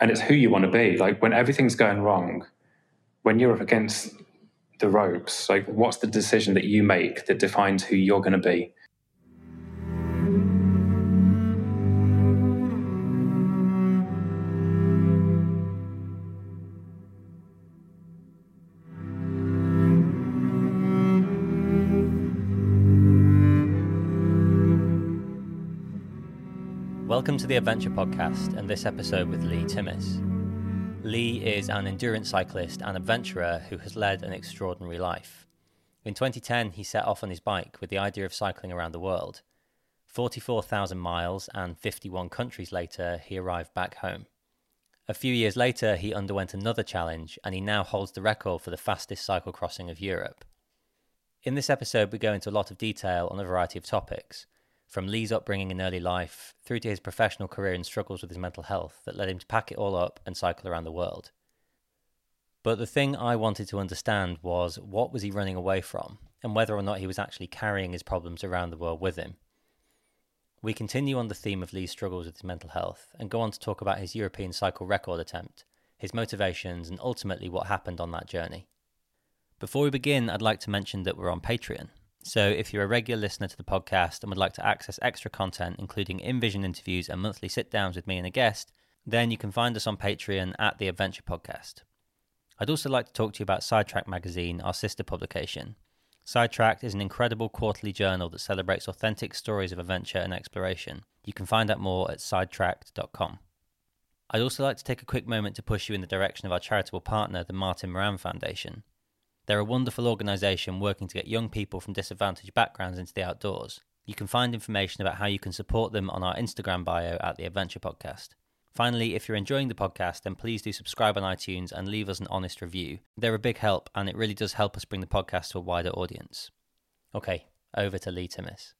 and it's who you want to be. Like when everything's going wrong, when you're up against the ropes, like what's the decision that you make that defines who you're going to be? Welcome to the Adventure Podcast and this episode with Leigh Timmis. Leigh is an endurance cyclist and adventurer who has led an extraordinary life. In 2010, he set off on his bike with the idea of cycling around the world. 44,000 miles and 51 countries later, he arrived back home. A few years later, he underwent another challenge and he now holds the record for the fastest cycle crossing of Europe. In this episode, we go into a lot of detail on a variety of topics from Leigh's upbringing in early life through to his professional career and struggles with his mental health that led him to pack it all up and cycle around the world. But the thing I wanted to understand was what was he running away from and whether or not he was actually carrying his problems around the world with him. We continue on the theme of Leigh's struggles with his mental health and go on to talk about his European cycle record attempt, his motivations, and ultimately what happened on that journey. Before we begin, I'd like to mention that we're on Patreon. So, if you're a regular listener to the podcast and would like to access extra content, including InVision interviews and monthly sit downs with me and a guest, then you can find us on Patreon at The Adventure Podcast. I'd also like to talk to you about Sidetracked Magazine, our sister publication. Sidetracked is an incredible quarterly journal that celebrates authentic stories of adventure and exploration. You can find out more at sidetracked.com. I'd also like to take a quick moment to push you in the direction of our charitable partner, the Martin Moran Foundation. They're a wonderful organisation working to get young people from disadvantaged backgrounds into the outdoors. You can find information about how you can support them on our Instagram bio at the Adventure Podcast. Finally, if you're enjoying the podcast, then please do subscribe on iTunes and leave us an honest review. They're a big help, and it really does help us bring the podcast to a wider audience. Okay, over to Leigh Timmis.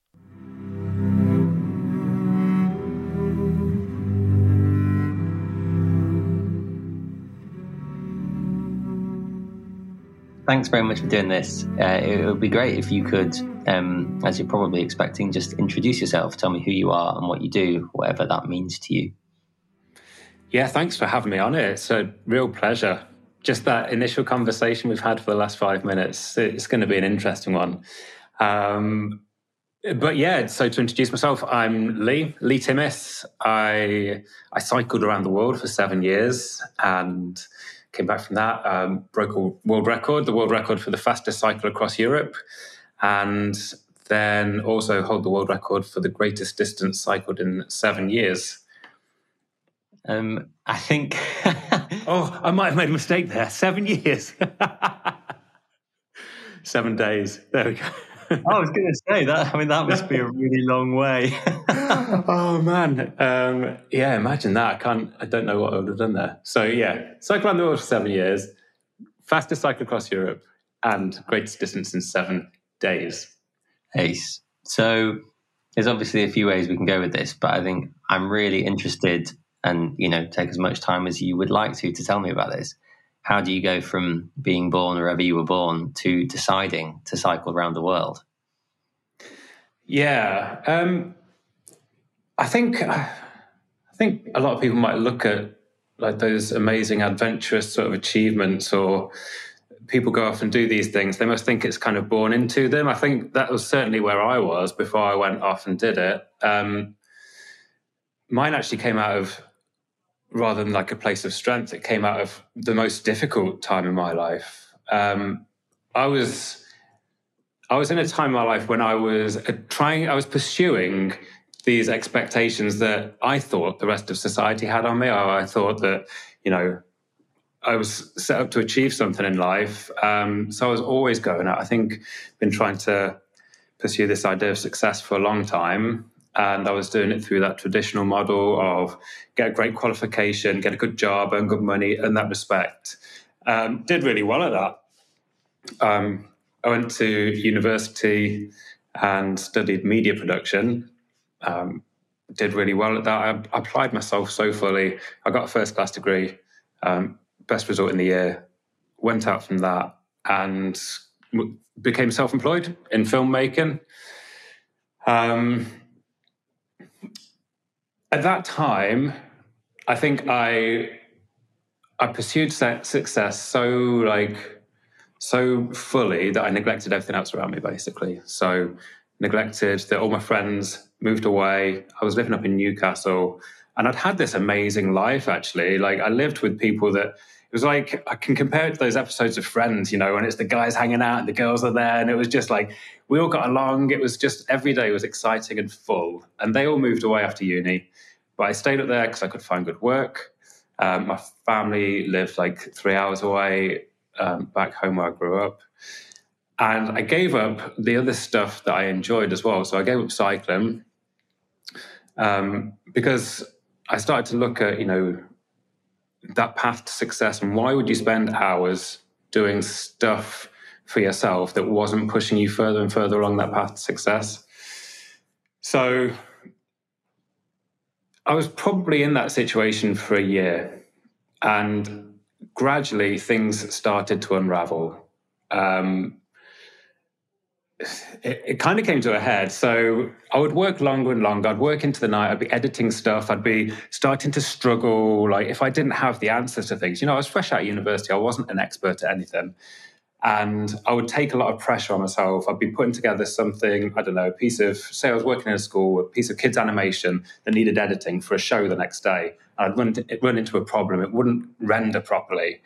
Thanks very much for doing this. Uh, it, would be great if you could, um, as you're probably expecting, just introduce yourself, tell me who you are and what you do, whatever that means to you. Yeah, thanks for having me on it. It's a real pleasure. Just that initial conversation we've had for the last five minutes, it's going to be an interesting one. Um, but yeah, so to introduce myself, I'm Leigh, Leigh Timmis. I I cycled around the world for seven years and Came back from that, um, broke a world record, the world record for the fastest cycle across Europe, and then also hold the world record for the greatest distance cycled in seven years. Um, I think. oh, I might have made a mistake there. Seven years. Seven days. There we go. I was going to say that. I mean, that must be a really long way. oh man, um, yeah. Imagine that. I can't. I don't know what I would have done there. So yeah, cycle around the world for seven years, fastest cycle across Europe, and greatest distance in seven days. Ace. So there's obviously a few ways we can go with this, but I think I'm really interested, and you know, take as much time as you would like to to tell me about this how do you go from being born wherever you were born to deciding to cycle around the world? Yeah, um, I think I think a lot of people might look at like those amazing adventurous sort of achievements or people go off and do these things. They must think it's kind of born into them. I think that was certainly where i was before i went off and did it. Um, mine actually came out of rather than like a place of strength, it came out of the most difficult time in my life. Um, I was I was in a time in my life when I was uh, trying, I was pursuing these expectations that I thought the rest of society had on me. I, I thought that, you know, I was set up to achieve something in life. Um, so I was always going out. I think been trying to pursue this idea of success for a long time and I was doing it through that traditional model of get a great qualification, get a good job, earn good money in that respect. Um, did really well at that. Um, I went to university and studied media production. Um, did really well at that. I applied myself so fully. I got a first class degree, um, best result in the year. Went out from that and became self employed in filmmaking. Um, at that time, I think I I pursued success so like so fully that I neglected everything else around me, basically. So neglected that all my friends moved away. I was living up in Newcastle, and I'd had this amazing life. Actually, like I lived with people that it was like I can compare it to those episodes of Friends, you know, when it's the guys hanging out and the girls are there, and it was just like we all got along. It was just every day was exciting and full. And they all moved away after uni, but I stayed up there because I could find good work. Um, my family lived like three hours away um, back home where I grew up. And I gave up the other stuff that I enjoyed as well. So I gave up cycling um, because I started to look at, you know, that path to success and why would you spend hours doing stuff for yourself that wasn't pushing you further and further along that path to success? So I was probably in that situation for a year, and gradually things started to unravel. Um, it, it, kind of came to a head. So I would work longer and longer. I'd work into the night. I'd be editing stuff. I'd be starting to struggle. Like if I didn't have the answers to things, you know, I was fresh out of university. I wasn't an expert at anything. And I would take a lot of pressure on myself. I'd be putting together something, I don't know, a piece of, say I was working in a school, a piece of kids' animation that needed editing for a show the next day. And I'd run, run into a problem. It wouldn't render properly.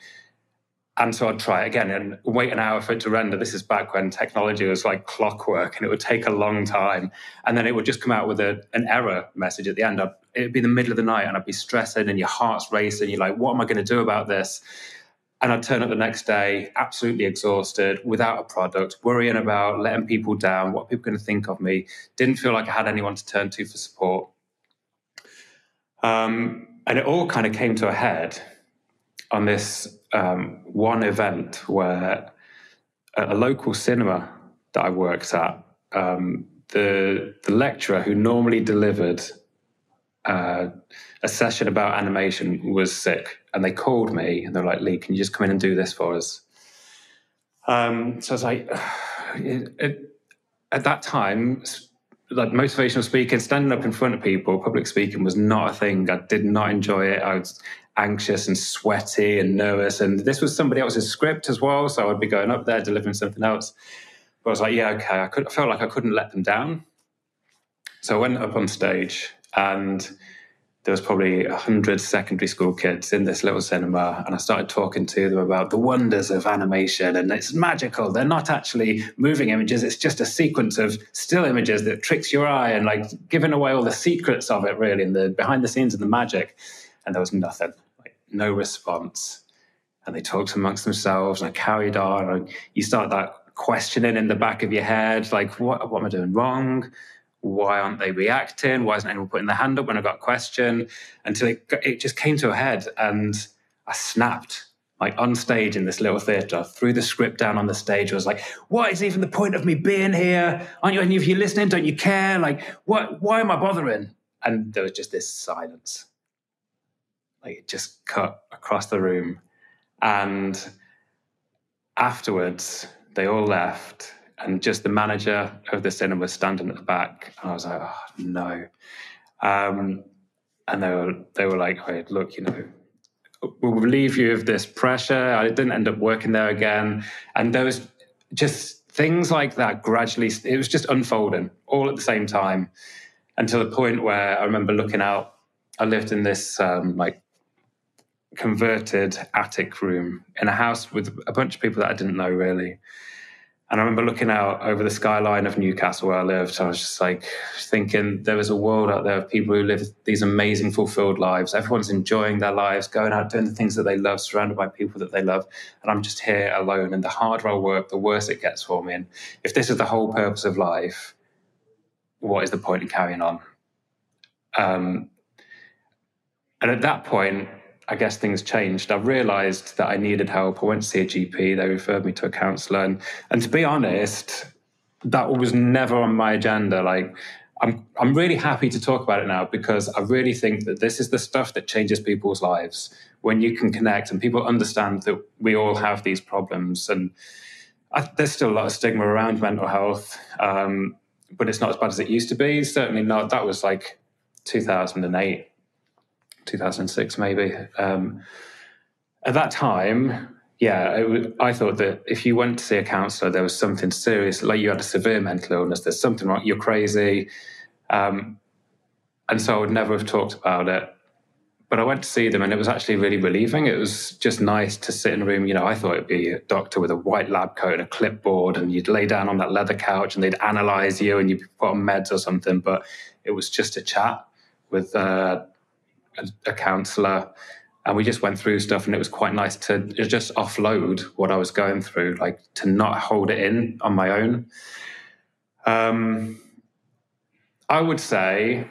And so I'd try it again and wait an hour for it to render. This is back when technology was like clockwork and it would take a long time. And then it would just come out with a, an error message at the end. I'd, it'd be the middle of the night and I'd be stressing and your heart's racing. You're like, what am I going to do about this? And I'd turn up the next day absolutely exhausted, without a product, worrying about letting people down, what people going to think of me. Didn't feel like I had anyone to turn to for support. Um, and it all kind of came to a head on this um, one event where a local cinema that I worked at, um, the the lecturer who normally delivered uh, a session about animation was sick, and they called me and they're like, "Leigh, can you just come in and do this for us?" Um, so I was like, it, it, at that time, like motivational speaking, standing up in front of people, public speaking was not a thing. I did not enjoy it. I was anxious and sweaty and nervous, and this was somebody else's script as well. So I'd be going up there delivering something else. But I was like, yeah, okay. I, could, I felt like I couldn't let them down. So I went up on stage and there was probably a hundred secondary school kids in this little cinema, and I started talking to them about the wonders of animation, and it's magical. They're not actually moving images; it's just a sequence of still images that tricks your eye, and like giving away all the secrets of it, really, and the behind the scenes and the magic. And there was nothing, like no response. And they talked amongst themselves, and I carried on. And you start that questioning in the back of your head, like, what, what am I doing wrong? why aren't they reacting? Why isn't anyone putting their hand up when I got a question? Until it, it just came to a head and I snapped like on stage in this little theatre, threw the script down on the stage. I was like, what is even the point of me being here? Aren't you, and if you're listening, don't you care? Like, what, why am I bothering? And there was just this silence. Like it just cut across the room. And afterwards, they all left and just the manager of the cinema was standing at the back. And I was like, oh, no. Um, and they were they were like, hey, look, you know, we'll relieve you of this pressure. I didn't end up working there again. And there was just things like that gradually, it was just unfolding all at the same time until the point where I remember looking out. I lived in this um, like converted attic room in a house with a bunch of people that I didn't know really. And I remember looking out over the skyline of Newcastle where I lived. I was just like thinking there was a world out there of people who live these amazing, fulfilled lives. Everyone's enjoying their lives, going out, doing the things that they love, surrounded by people that they love. And I'm just here alone. And the harder I work, the worse it gets for me. And if this is the whole purpose of life, what is the point in carrying on? Um, and at that point, I guess things changed. I realized that I needed help. I went to see a GP. They referred me to a counselor. And, and to be honest, that was never on my agenda. Like, I'm, I'm really happy to talk about it now because I really think that this is the stuff that changes people's lives when you can connect and people understand that we all have these problems. And I, there's still a lot of stigma around mental health, um, but it's not as bad as it used to be. Certainly not. That was like 2008 2006 maybe. Um, at that time, yeah, was, I thought that if you went to see a counsellor, there was something serious, like you had a severe mental illness, there's something wrong, you're crazy. Um, and so I would never have talked about it. But I went to see them and it was actually really relieving. It was just nice to sit in a room. You know, I thought it'd be a doctor with a white lab coat and a clipboard, and you'd lay down on that leather couch and they'd analyze you and you'd be put on meds or something. But it was just a chat with uh, a, counselor. And we just went through stuff, and it was quite nice to just offload what I was going through, like to not hold it in on my own. Um, I would say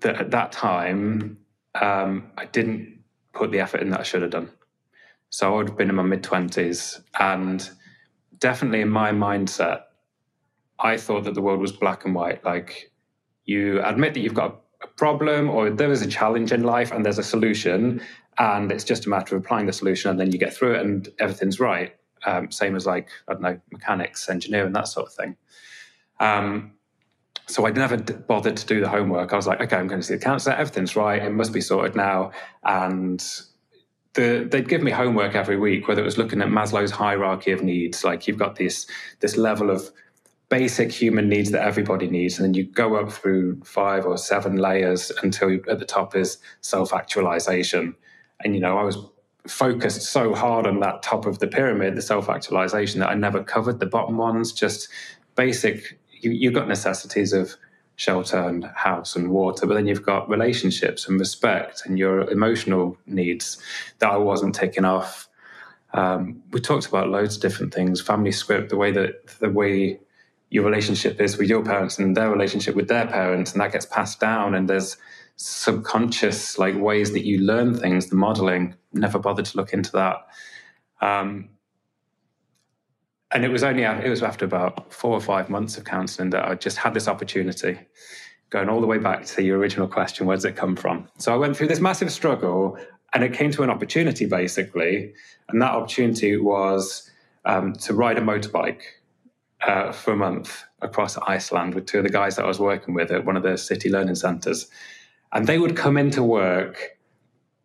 that at that time, um, I didn't put the effort in that I should have done. So I would have been in my mid 20s. And definitely in my mindset, I thought that the world was black and white. Like you admit that you've got a problem or there is a challenge in life and there's a solution. And it's just a matter of applying the solution and then you get through it and everything's right. Um, same as like, I don't know, mechanics, engineering, that sort of thing. Um, so I never bothered to do the homework. I was like, okay, I'm going to see the counsellor. Everything's right. It must be sorted now. And the, they'd give me homework every week, whether it was looking at Maslow's hierarchy of needs. Like you've got this this level of basic human needs that everybody needs, and then you go up through five or seven layers until at the top is self actualization. And you know, I was focused so hard on that top of the pyramid, the self actualization, that I never covered the bottom ones. Just basic you, you've got necessities of shelter and house and water, but then you've got relationships and respect and your emotional needs that I wasn't taking off. Um, we talked about loads of different things, family script, the way that the way your relationship is with your parents and their relationship with their parents, and that gets passed down. And there's subconscious like ways that you learn things, the modeling. Never bothered to look into that. Um, and it was only it was after about four or five months of counselling that I just had this opportunity, going all the way back to your original question: where does it come from? So I went through this massive struggle, and it came to an opportunity basically, and that opportunity was um, to ride a motorbike uh, for a month across Iceland with two of the guys that I was working with at one of the city learning centres, and they would come into work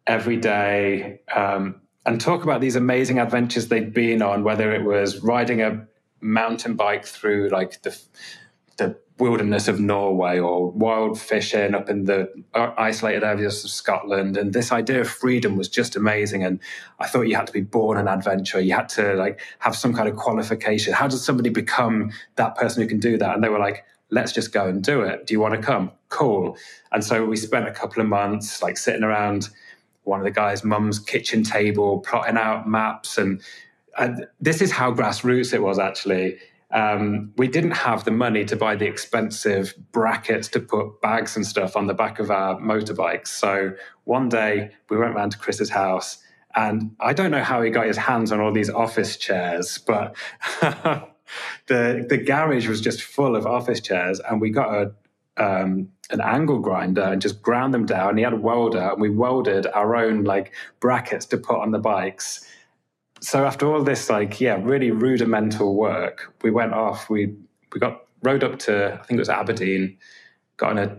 every day. Um, and talk about these amazing adventures they'd been on, whether it was riding a mountain bike through like the the wilderness of Norway or wild fishing up in the uh, isolated areas of Scotland. And this idea of freedom was just amazing. And I thought you had to be born an adventurer. You had to like have some kind of qualification. How does somebody become that person who can do that? And they were like, let's just go and do it. Do you want to come? Cool. And so we spent a couple of months like sitting around one of the guys' mum's kitchen table, plotting out maps. And, and this is how grassroots it was actually. Um, we didn't have the money to buy the expensive brackets to put bags and stuff on the back of our motorbikes. So one day we went round to Chris's house, and I don't know how he got his hands on all these office chairs, but the the garage was just full of office chairs, and we got a um, an angle grinder and just ground them down. He had a welder, and we welded our own like brackets to put on the bikes. So after all this, like yeah, really rudimental work, we went off. We we got rode up to I think it was Aberdeen, got on a,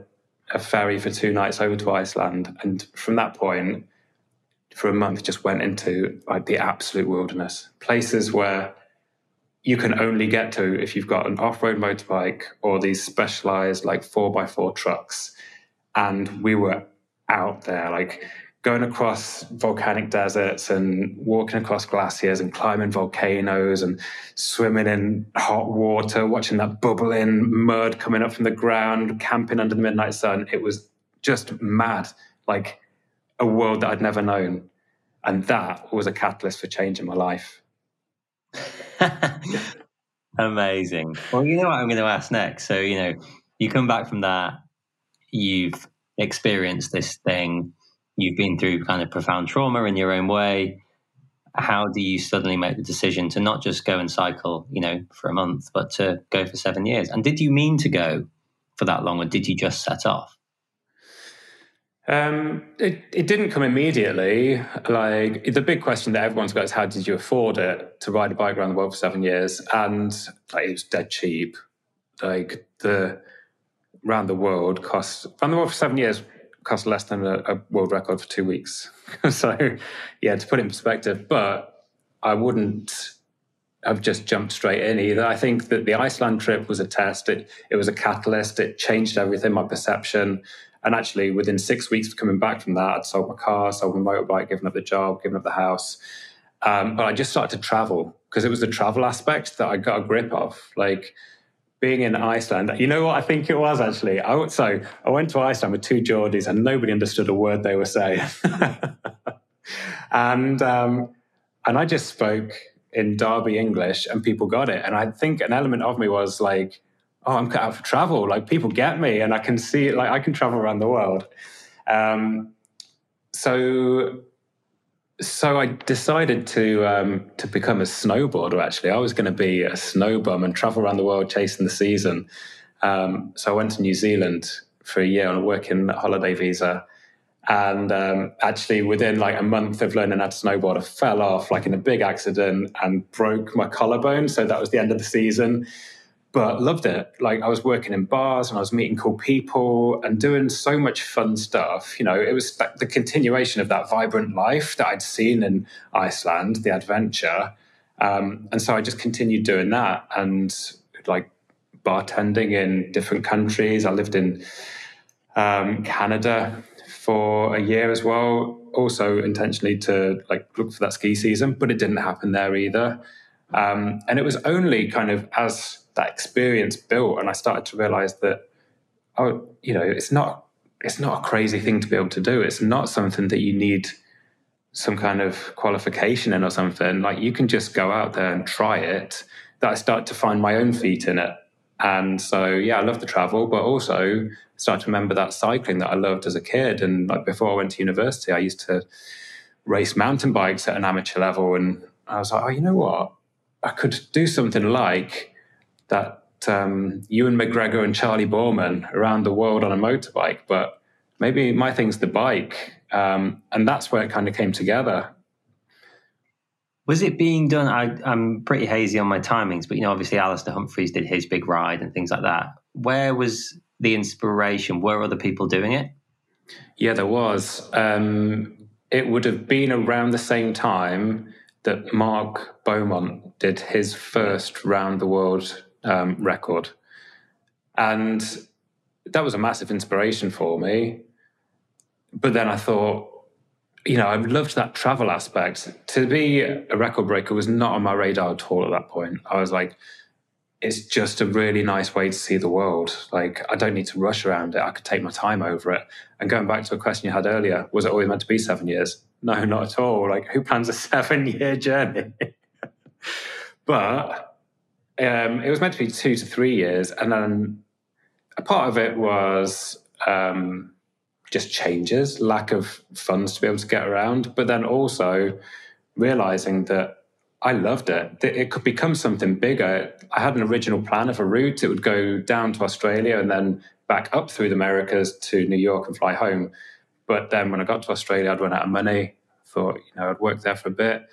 a ferry for two nights over to Iceland, and from that point, for a month, just went into like the absolute wilderness, places where you can only get to if you've got an off-road motorbike or these specialized like four by four trucks. And we were out there, like going across volcanic deserts and walking across glaciers and climbing volcanoes and swimming in hot water, watching that bubbling mud coming up from the ground, camping under the midnight sun. It was just mad, like a world that I'd never known. And that was a catalyst for changing my life. Amazing. Well, you know what I'm going to ask next. So, you know, you come back from that, you've experienced this thing, you've been through kind of profound trauma in your own way. How do you suddenly make the decision to not just go and cycle, you know, for a month, but to go for seven years? And did you mean to go for that long, or did you just set off? Um, it, it didn't come immediately. Like the big question that everyone's got is how did you afford it to ride a bike around the world for seven years? And like it was dead cheap. Like the around the world cost around the world for seven years cost less than a, a world record for two weeks. so, yeah, to put it in perspective, but I wouldn't have just jumped straight in either. I think that the Iceland trip was a test. It it was a catalyst. It changed everything, my perception. And actually, within six weeks of coming back from that, I'd sold my car, sold my motorbike, given up the job, given up the house. Um, but I just started to travel because it was the travel aspect that I got a grip of. Like being in Iceland, you know what I think it was actually? I, so I went to Iceland with two Geordies and nobody understood a word they were saying. and, um, and I just spoke in Derby English and people got it. And I think an element of me was like, oh, I'm cut out for travel. Like people get me and I can see it, like I can travel around the world. Um, so so I decided to um, to become a snowboarder. Actually, I was going to be a snow bum and travel around the world chasing the season. Um, so I went to New Zealand for a year on a working holiday visa, and um, actually within like a month of learning how to snowboard, I fell off like in a big accident and broke my collarbone. So that was the end of the season but loved it. Like I was working in bars and I was meeting cool people and doing so much fun stuff. You know, it was the continuation of that vibrant life that I'd seen in Iceland, the adventure. Um, and so I just continued doing that and like bartending in different countries. I lived in um, Canada for a year as well, also intentionally to like look for that ski season, but it didn't happen there either. Um, and it was only kind of as that experience built, and I started to realize that, oh, you know, it's not it's not a crazy thing to be able to do. It's not something that you need some kind of qualification in or something. Like you can just go out there and try it. That I start to find my own feet in it. And so, yeah, I love the travel, but also start to remember that cycling that I loved as a kid. And like before I went to university, I used to race mountain bikes at an amateur level. And I was like, oh, you know what? I could do something like that um, Ewan McGregor and Charlie Boorman around the world on a motorbike, but maybe my thing's the bike. Um, and that's where it kind of came together. Was it being done? I, am pretty hazy on my timings, but you know, obviously Alastair Humphreys did his big ride and things like that. Where was the inspiration? Were other people doing it? Yeah, there was. Um, it would have been around the same time that Mark Beaumont did his first round the world um, record. And that was a massive inspiration for me. But then I thought, you know, I loved that travel aspect. To be a record breaker was not on my radar at all at that point. I was like, it's just a really nice way to see the world. Like, I don't need to rush around it. I could take my time over it. And going back to a question you had earlier, was it always meant to be seven years? No, not at all. Like, who plans a seven year journey? but um, it was meant to be two to three years, and then a part of it was um, just changes, lack of funds to be able to get around, but then also realizing that I loved it. That it could become something bigger. I had an original plan of a route. It would go down to Australia and then back up through the Americas to New York and fly home. But then when I got to Australia, I'd run out of money. Thought, you know, I'd work there for a bit.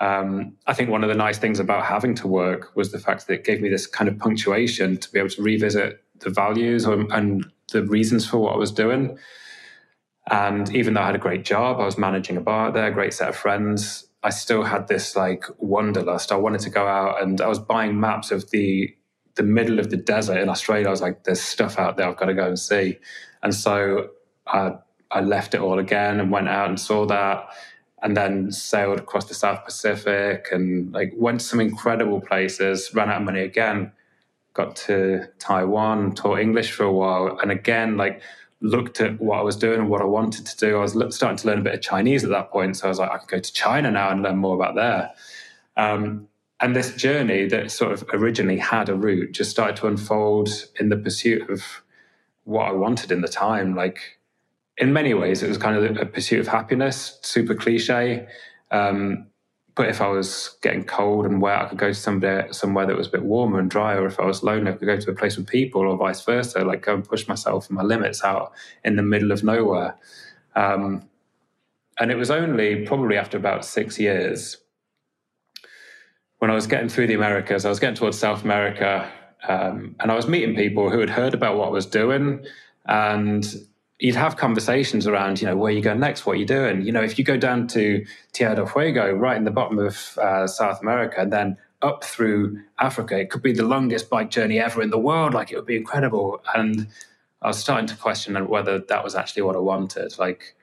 Um, I think one of the nice things about having to work was the fact that it gave me this kind of punctuation to be able to revisit the values and the reasons for what I was doing. And even though I had a great job, I was managing a bar there, a great set of friends. I still had this like wanderlust. I wanted to go out, and I was buying maps of the the middle of the desert in Australia. I was like, "There's stuff out there I've got to go and see." And so I I left it all again and went out and saw that and then sailed across the South Pacific and like went to some incredible places, ran out of money again, got to Taiwan, taught English for a while, and again, like looked at what I was doing and what I wanted to do. I was starting to learn a bit of Chinese at that point. So I was like, I could go to China now and learn more about there. Um, and this journey that sort of originally had a route just started to unfold in the pursuit of what I wanted in the time. Like in many ways, it was kind of a pursuit of happiness, super cliche. Um, but if I was getting cold and wet, I could go to somewhere, somewhere that was a bit warmer and drier. Or if I was lonely, I could go to a place with people, or vice versa. Like go and push myself and my limits out in the middle of nowhere. Um, and it was only probably after about six years when I was getting through the Americas, I was getting towards South America, um, and I was meeting people who had heard about what I was doing, and you'd have conversations around, you know, where you go next, what you're doing. You know, if you go down to Tierra del Fuego, right in the bottom of uh, South America, and then up through Africa, it could be the longest bike journey ever in the world. Like it would be incredible. And I was starting to question whether that was actually what I wanted. Like,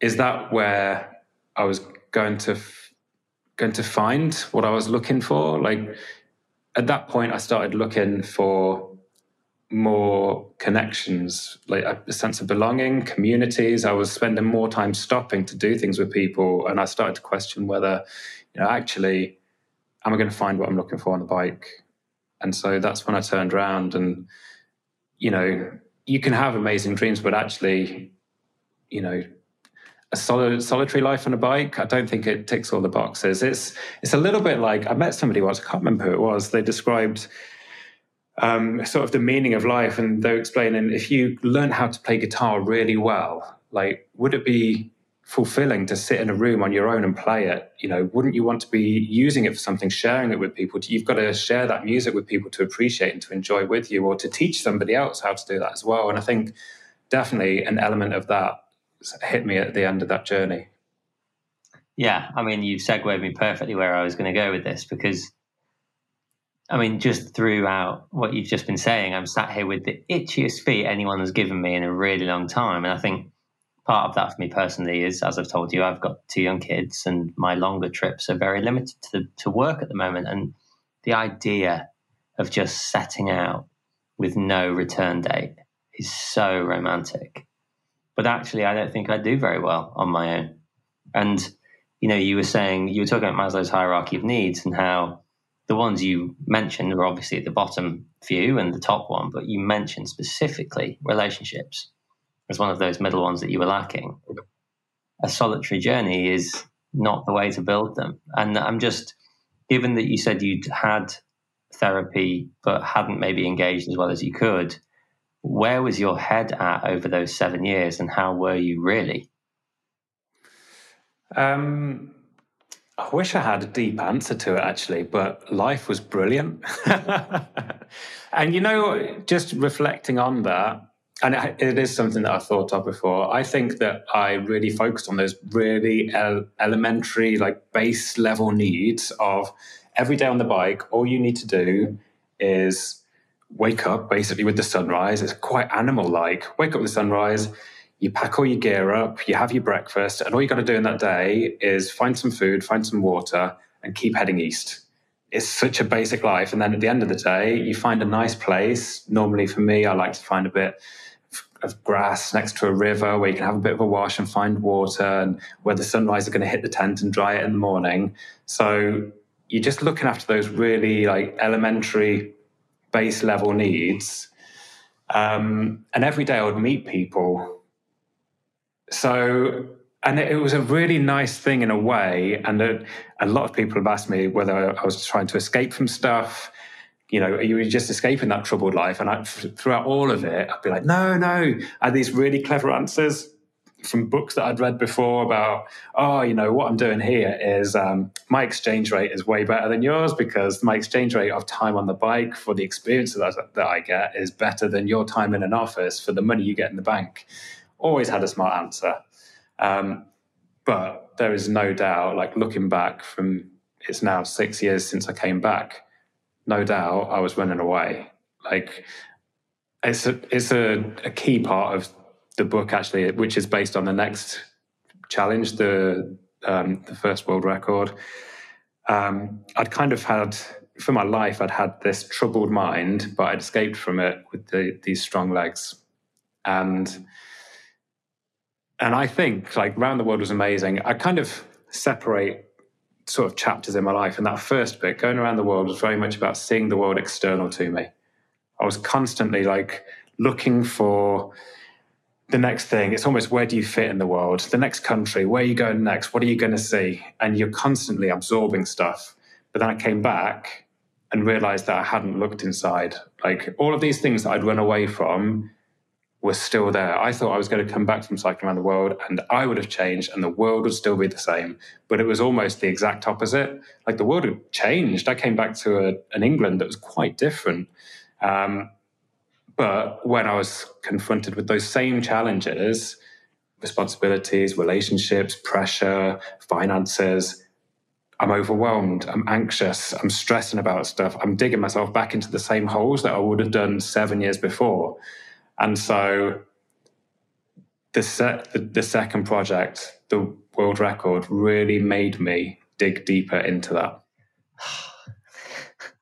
is that where I was going to f- going to find what I was looking for? Like, at that point, I started looking for more connections, like a sense of belonging, communities. I was spending more time stopping to do things with people, and I started to question whether, you know, actually, am I going to find what I'm looking for on the bike? And so that's when I turned around, and you know, you can have amazing dreams, but actually, you know, a solid, solitary life on a bike, I don't think it ticks all the boxes. It's it's a little bit like I met somebody once, I can't remember who it was. They described um, sort of the meaning of life, and they're explaining if you learn how to play guitar really well, like would it be fulfilling to sit in a room on your own and play it? You know, wouldn't you want to be using it for something, sharing it with people? You've got to share that music with people to appreciate and to enjoy with you, or to teach somebody else how to do that as well. And I think definitely an element of that hit me at the end of that journey. Yeah, I mean, you've segued me perfectly where I was going to go with this because I mean, just throughout what you've just been saying, I'm sat here with the itchiest feet anyone has given me in a really long time. And I think part of that for me personally is, as I've told you, I've got two young kids and my longer trips are very limited to, to work at the moment. And the idea of just setting out with no return date is so romantic. But actually, I don't think I do very well on my own. And, you know, you were saying, you were talking about Maslow's hierarchy of needs and how the ones you mentioned were obviously at the bottom few and the top one, but you mentioned specifically relationships as one of those middle ones that you were lacking. A solitary journey is not the way to build them. And I'm just, given that you said you'd had therapy but hadn't maybe engaged as well as you could, where was your head at over those seven years and how were you really? Um, I wish I had a deep answer to it actually, but life was brilliant. and you know, just reflecting on that, and it is something that I thought of before. I think that I really focused on those really elementary, like base level needs of every day on the bike. All you need to do is wake up basically with the sunrise. It's quite animal like. Wake up with the sunrise, you pack all your gear up, you have your breakfast, and all you got to do in that day is find some food, find some water, and keep heading east. It's such a basic life. And then at the end of the day, you find a nice place. Normally, for me, I like to find a bit of grass next to a river where you can have a bit of a wash and find water, and where the sunrise is going to hit the tent and dry it in the morning. So you're just looking after those really like elementary base level needs. Um, and every day I would meet people so and it was a really nice thing in a way and a, a, lot of people have asked me whether i was trying to escape from stuff. You know are you were just escaping that troubled life and I, throughout all of it i'd be like no no i had these really clever answers from books that i'd read before about oh you know what i'm doing here is um, my exchange rate is way better than yours because my exchange rate of time on the bike for the experience that, that i get is better than your time in an office for the money you get in the bank always had a smart answer. Um, but there is no doubt, like looking back from it's now six years since I came back, no doubt I was running away. Like it's a it's a, a key part of the book actually, which is based on the next challenge, the um, the first world record. Um, I'd kind of had for my life, I'd had this troubled mind, but I'd escaped from it with the, these strong legs. And and I think like Round the World was amazing. I kind of separate sort of chapters in my life. And that first bit, going around the world, was very much about seeing the world external to me. I was constantly like looking for the next thing. It's almost where do you fit in the world? The next country, where are you going next? What are you going to see? And you're constantly absorbing stuff. But then I came back and realized that I hadn't looked inside. Like all of these things that I'd run away from was still there. I thought I was going to come back from cycling around the world and I would have changed and the world would still be the same. But it was almost the exact opposite. Like the world had changed. I came back to a, an England that was quite different. Um, but when I was confronted with those same challenges, responsibilities, relationships, pressure, finances, I'm overwhelmed, I'm anxious, I'm stressing about stuff, I'm digging myself back into the same holes that I would have done seven years before. And so the, set, the, the second project, the world record, really made me dig deeper into that.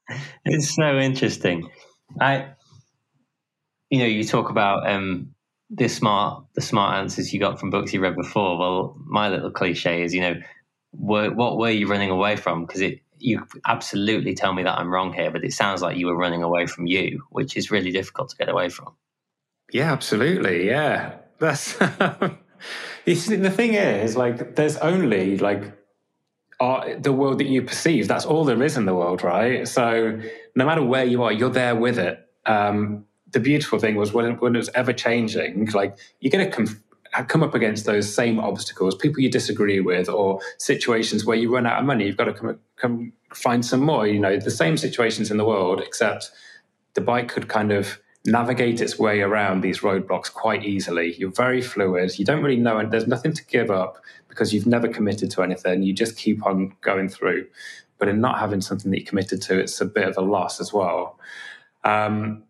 it's so interesting. I, you know, you talk about um, the smart, the smart answers you got from books you read before. Well, my little cliche is, you know, what were you running away from? Because it, you absolutely tell me that I'm wrong here, but it sounds like you were running away from you, which is really difficult to get away from. Yeah, absolutely. Yeah, that's the thing is, like, there's only like the world that you perceive. That's all there is in the world, right? So no matter where you are, you're there with it. Um, the beautiful thing was when, when it was ever changing, like you're going to come up against those same obstacles, people you disagree with, or situations where you run out of money. You've got to come come find some more. You know, the same situations in the world, except the bike could kind of navigate its way around these roadblocks quite easily. You're very fluid. You don't really know, and there's nothing to give up because you've never committed to anything. You just keep on going through. But in not having something that you committed to, it's a bit of a loss as well. Um,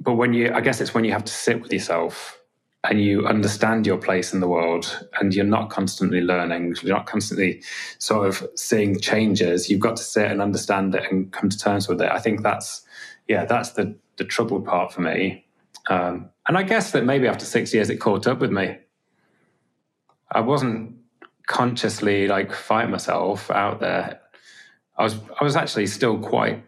but when you, I guess it's when you have to sit with yourself and you understand your place in the world and you're not constantly learning, you're not constantly sort of seeing changes, you've got to sit and understand it and come to terms with it. I think that's, yeah, that's the, the troubled part for me. Um, and I guess that maybe after six years it caught up with me. I wasn't consciously like fight myself out there. I was I was actually still quite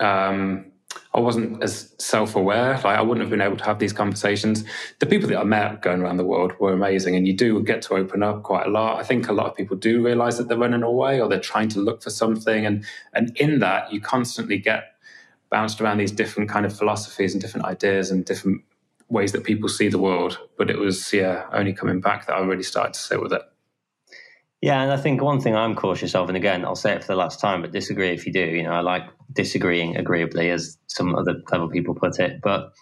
um, I wasn't as self aware. Like I wouldn't have been able to have these conversations. The people that I met going around the world were amazing, and you do get to open up quite a lot. I think a lot of people do realize that they're running away or they're trying to look for something, and and in that you constantly get bounced around these different kind of philosophies and different ideas and different ways that people see the world. But it was yeah only coming back that I really started to sit with it. Yeah, and I think one thing I'm cautious of, and again, I'll say it for the last time, but disagree if you do. You know, I like disagreeing agreeably, as some other clever people put it. But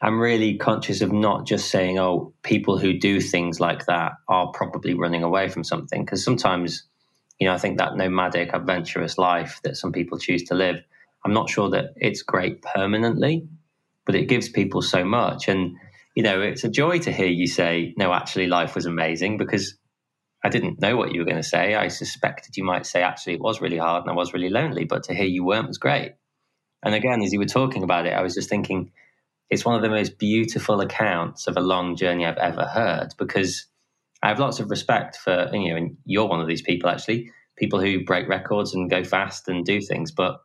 I'm really conscious of not just saying, oh, people who do things like that are probably running away from something. Because sometimes, you know, I think that nomadic, adventurous life that some people choose to live, I'm not sure that it's great permanently, but it gives people so much. And, you know, it's a joy to hear you say, no, actually, life was amazing because I didn't know what you were going to say. I suspected you might say, actually, it was really hard and I was really lonely, but to hear you weren't was great. And again, as you were talking about it, I was just thinking it's one of the most beautiful accounts of a long journey I've ever heard because I have lots of respect for, you know, and you're one of these people actually, people who break records and go fast and do things. But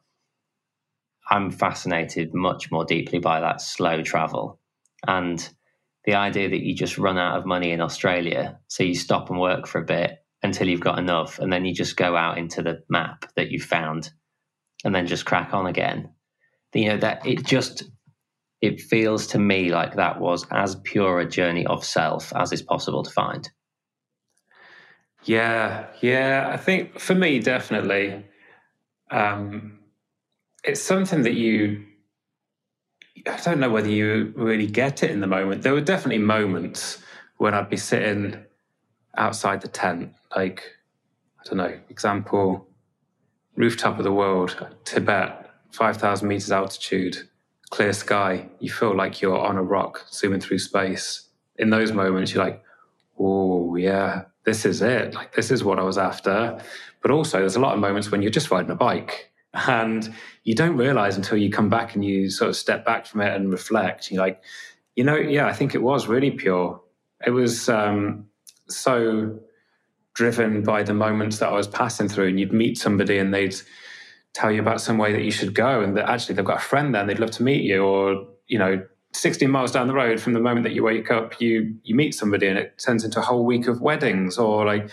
I'm fascinated much more deeply by that slow travel. And the idea that you just run out of money in Australia, so you stop and work for a bit until you've got enough, and then you just go out into the map that you've found, and then just crack on again. You know that it just it feels to me like that was as pure a journey of self as is possible to find. Yeah, yeah, I think for me definitely, um, it's something that you I don't know whether you really get it in the moment. There were definitely moments when I'd be sitting outside the tent, like, I don't know, example, rooftop of the world, Tibet, 5,000 meters altitude, clear sky. You feel like you're on a rock zooming through space. In those moments, you're like, oh, yeah, this is it. Like, this is what I was after. But also, there's a lot of moments when you're just riding a bike and you don't realize until you come back and you sort of step back from it and reflect. You're like, you know, yeah, I think it was really pure. It was um, so driven by the moments that I was passing through, and you'd meet somebody and they'd tell you about some way that you should go, and that actually they've got a friend there and they'd love to meet you, or you know, 16 miles down the road from the moment that you wake up, you you meet somebody and it turns into a whole week of weddings, or like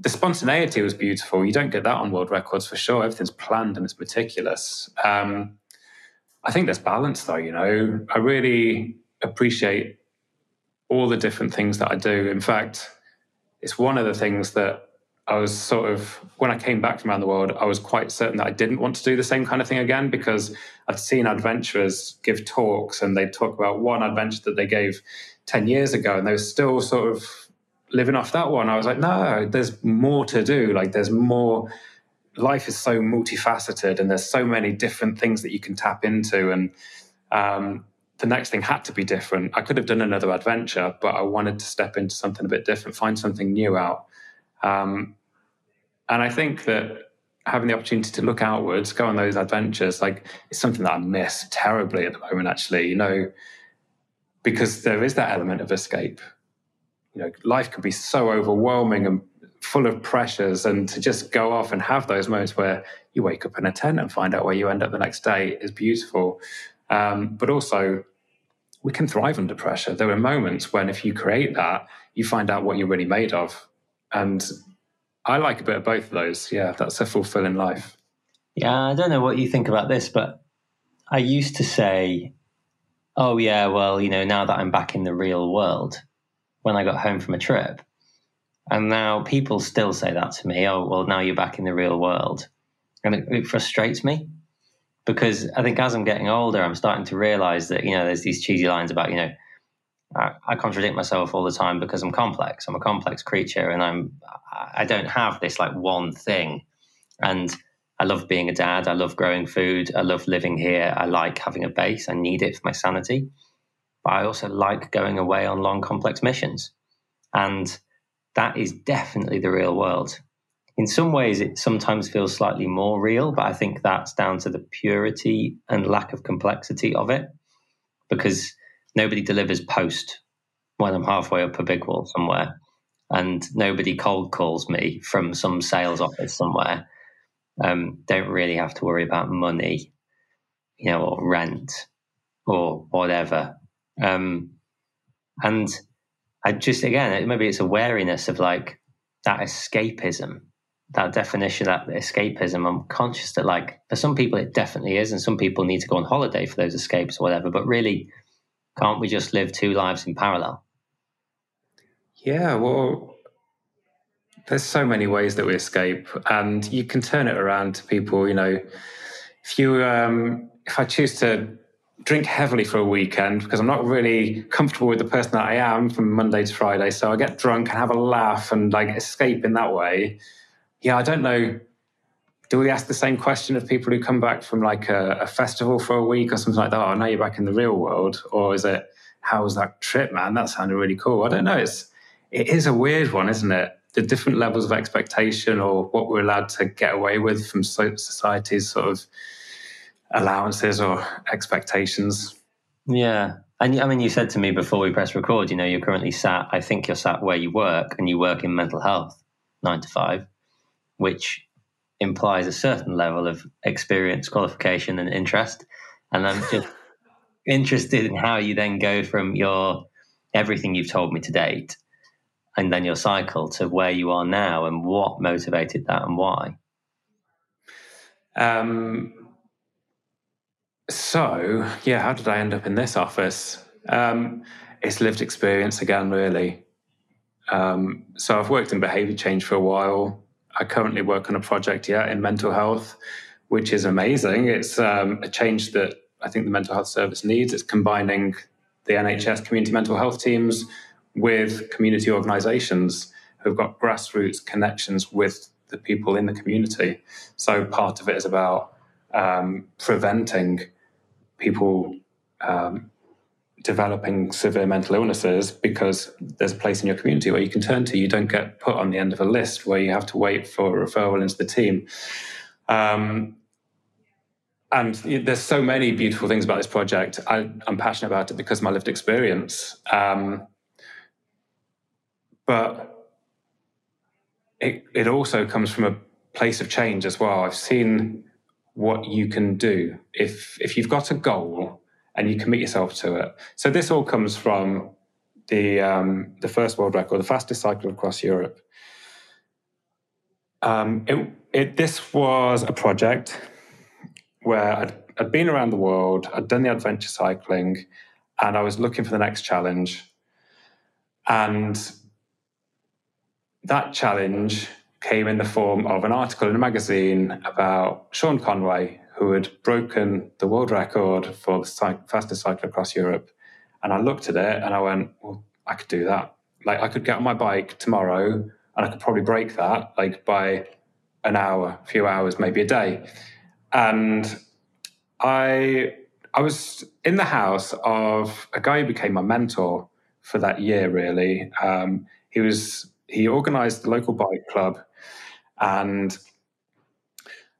the spontaneity was beautiful. You don't get that on world records for sure. Everything's planned and it's meticulous. Um, I think there's balance though, you know. I really appreciate all the different things that I do. In fact, it's one of the things that I was sort of, when I came back from around the world, I was quite certain that I didn't want to do the same kind of thing again because I'd seen adventurers give talks and they'd talk about one adventure that they gave 10 years ago and they were still sort of living off that one. I was like, no, there's more to do. Like, there's more. Life is so multifaceted and there's so many different things that you can tap into. And um, the next thing had to be different. I could have done another adventure, but I wanted to step into something a bit different, find something new out. Um, and I think that having the opportunity to look outwards, go on those adventures, like it's something that I miss terribly at the moment, actually, you know, because there is that element of escape. You know, life can be so overwhelming and full of pressures, and to just go off and have those moments where you wake up in a tent and find out where you end up the next day is beautiful. Um, but also, we can thrive under pressure. There are moments when, if you create that, you find out what you're really made of. And I like a bit of both of those. Yeah, that's a fulfilling life. Yeah, I don't know what you think about this, but I used to say, oh, yeah, well, you know, now that I'm back in the real world, when I got home from a trip. And now people still say that to me, oh, well, now you're back in the real world. And it, it frustrates me because I think as I'm getting older, I'm starting to realize that, you know, there's these cheesy lines about, you know, I, I, contradict myself all the time because I'm complex. I'm a complex creature, and I'm I don't have this like one thing. And I love being a dad. I love growing food. I love living here. I like having a base. I need it for my sanity. But I also like going away on long, complex missions. And that is definitely the real world. In some ways, it sometimes feels slightly more real, but I think that's down to the purity and lack of complexity of it. Because nobody delivers post when I'm halfway up a big wall somewhere, and nobody cold calls me from some sales office somewhere. Um, don't really have to worry about money, you know, or rent or whatever. Um, and I just again, maybe it's a wariness of like that escapism, that definition, that escapism. I'm conscious that like for some people it definitely is, and some people need to go on holiday for those escapes or whatever. But really, can't we just live two lives in parallel? Yeah, well, there's so many ways that we escape, and you can turn it around to people. You know, if you, um, if I choose to drink heavily for a weekend because I'm not really comfortable with the person that I am from Monday to Friday, so I get drunk and have a laugh and like escape in that way. Yeah, I don't know do we ask the same question of people who come back from like a, a, festival for a week or something like that? Oh, now you're back in the real world, or is it how was that trip, man? That sounded really cool. I don't know. It's it is a weird one, isn't it? The different levels of expectation or what we're allowed to get away with from society's sort of allowances or expectations. Yeah. And I mean, you said to me before we press record, you know, you're currently sat, I think you're sat where you work and you work in mental health, nine to five, which implies a certain level of experience, qualification, and interest. And I'm just interested in how you then go from your everything you've told me to date and then your cycle to where you are now and what motivated that and why. Um, so, yeah, how did I end up in this office? Um, it's lived experience again, really. Um, so, I've worked in behavior change for a while. I currently work on a project, yeah, in mental health, which is amazing. It's um, a change that I think the mental health service needs. It's combining the NHS community mental health teams with community organisations who've got grassroots connections with the people in the community. So part of it is about um, preventing people um, developing severe mental illnesses because there's a place in your community where you can turn to. You don't get put on the end of a list where you have to wait for a referral into the team. Um, and there's so many beautiful things about this project. I, am passionate about it because of my lived experience. Um, but it, it also comes from a place of change as well. I've seen what you can do if if you've got a goal and you commit yourself to it. So this all comes from the um, the first world record, the fastest cycle across Europe. Um, it, it, this was a project where I'd, I'd been around the world, I'd done the adventure cycling, and I was looking for the next challenge. And that challenge came in the form of an article in a magazine about Sean Conway, who had broken the world record for the fastest cycle across Europe. And I looked at it and I went, well, I could do that. Like I could get on my bike tomorrow and I could probably break that like by an hour, a few hours, maybe a day. And I I was in the house of a guy who became my mentor for that year. Really, um, he was he organised the local bike club, and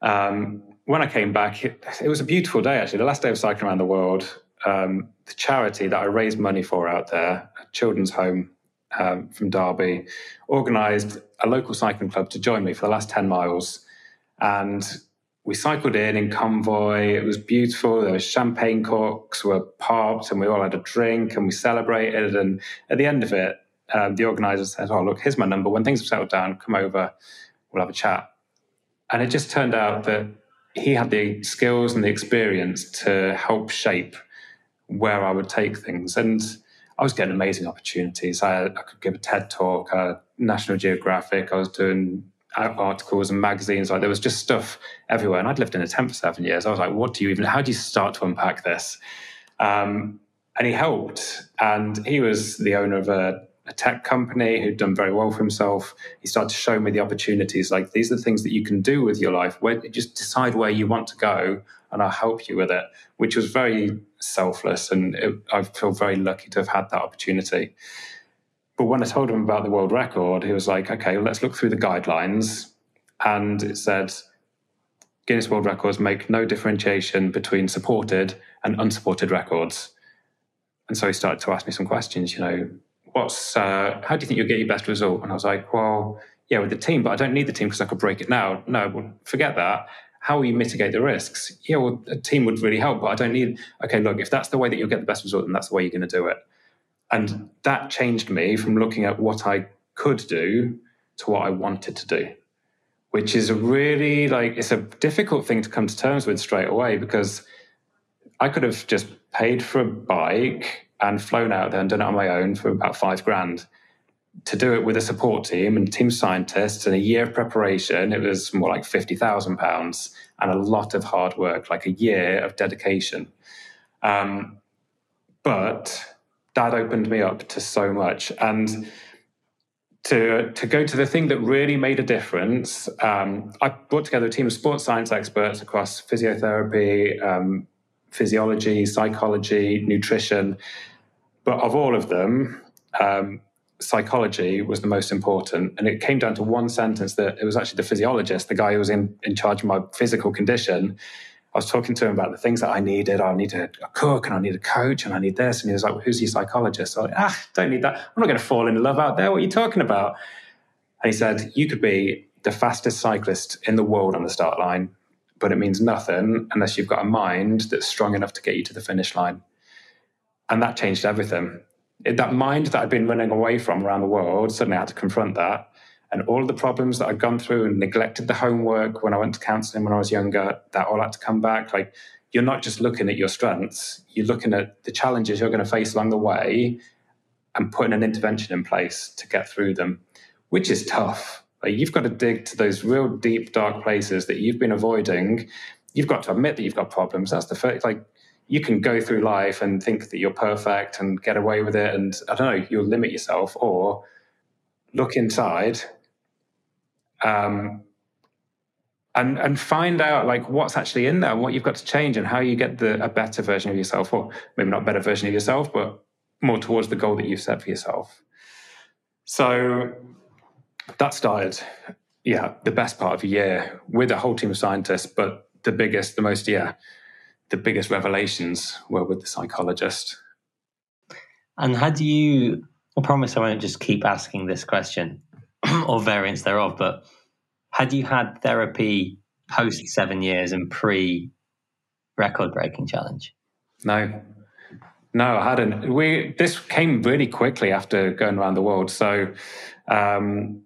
um, when I came back, it, it, was a beautiful day. Actually, the last day of cycling around the world. Um, the charity that I raised money for out there, a children's home um, from Derby, organised a local cycling club to join me for the last ten miles, and we cycled in in convoy. It was beautiful. There was champagne corks were popped, and we all had a drink and we celebrated. And at the end of it, um, the organizer said, "Oh, look, here's my number. When things have settled down, come over. We'll have a chat." And it just turned out that he had the skills and the experience to help shape where I would take things. And I was getting amazing opportunities. I, I could give a TED talk, uh, National Geographic. I was doing articles and magazines. Like there was just stuff everywhere. And I'd lived in a tent for seven years. I was like, what do you even, how do you start to unpack this? Um, and he helped. And he was the owner of a, a, tech company who'd done very well for himself. He started to show me the opportunities. Like these are the things that you can do with your life. Where just decide where you want to go, and I'll help you with it. Which was very selfless, and it, I feel very lucky to have had that opportunity. But when I told him about the world record, he was like, okay, let's look through the guidelines. And it said Guinness World Records make no differentiation between supported and unsupported records. And so he started to ask me some questions, you know, what's, uh, how do you think you'll get your best result? And I was like, well, yeah, with the team, but I don't need the team because I could break it now. No, well, forget that. How will you mitigate the risks? Yeah, well, a team would really help, but I don't need, okay, look, if that's the way that you'll get the best result, then that's the way you're going to do it. And that changed me from looking at what I could do to what I wanted to do, which is a really like, it's a difficult thing to come to terms with straight away because I could have just paid for a bike and flown out there and done it on my own for about five grand. To do it with a support team and team scientists and a year of preparation, it was more like £50,000 and a lot of hard work, like a year of dedication. Um, but that opened me up to so much. And to to go to the thing that really made a difference, um, I brought together a team of sports science experts across physiotherapy, um, physiology, psychology, nutrition. But of all of them, um, psychology was the most important. And it came down to one sentence that it was actually the physiologist, the guy who was in, in charge of my physical condition, I was talking to him about the things that I needed. I need a, cook and I need a coach and I need this. And he was like, well, who's your psychologist? So I was like, ah, don't need that. I'm not going to fall in love out there. What are you talking about? And he said, you could be the fastest cyclist in the world on the start line, but it means nothing unless you've got a mind that's strong enough to get you to the finish line. And that changed everything. It, that mind that I'd been running away from around the world, suddenly I had to confront that and all the problems that I'd gone through and neglected the homework when I went to counseling when I was younger, that all had to come back. Like you're not just looking at your strengths, you're looking at the challenges you're going to face along the way and putting an intervention in place to get through them, which is tough. Like you've got to dig to those real deep, dark places that you've been avoiding. You've got to admit that you've got problems. That's the first, like, you can go through life and think that you're perfect and get away with it. And I don't know, you'll limit yourself or look inside um, and and find out like what's actually in there, what you've got to change, and how you get the a better version of yourself, or maybe not better version of yourself, but more towards the goal that you've set for yourself. So that started, yeah, the best part of a year with a whole team of scientists, but the biggest, the most, yeah, the biggest revelations were with the psychologist. And had you, I promise I won't just keep asking this question, or variants thereof. But had you had therapy post seven years and pre record breaking challenge? No, no, I hadn't. We this came really quickly after going around the world. So um,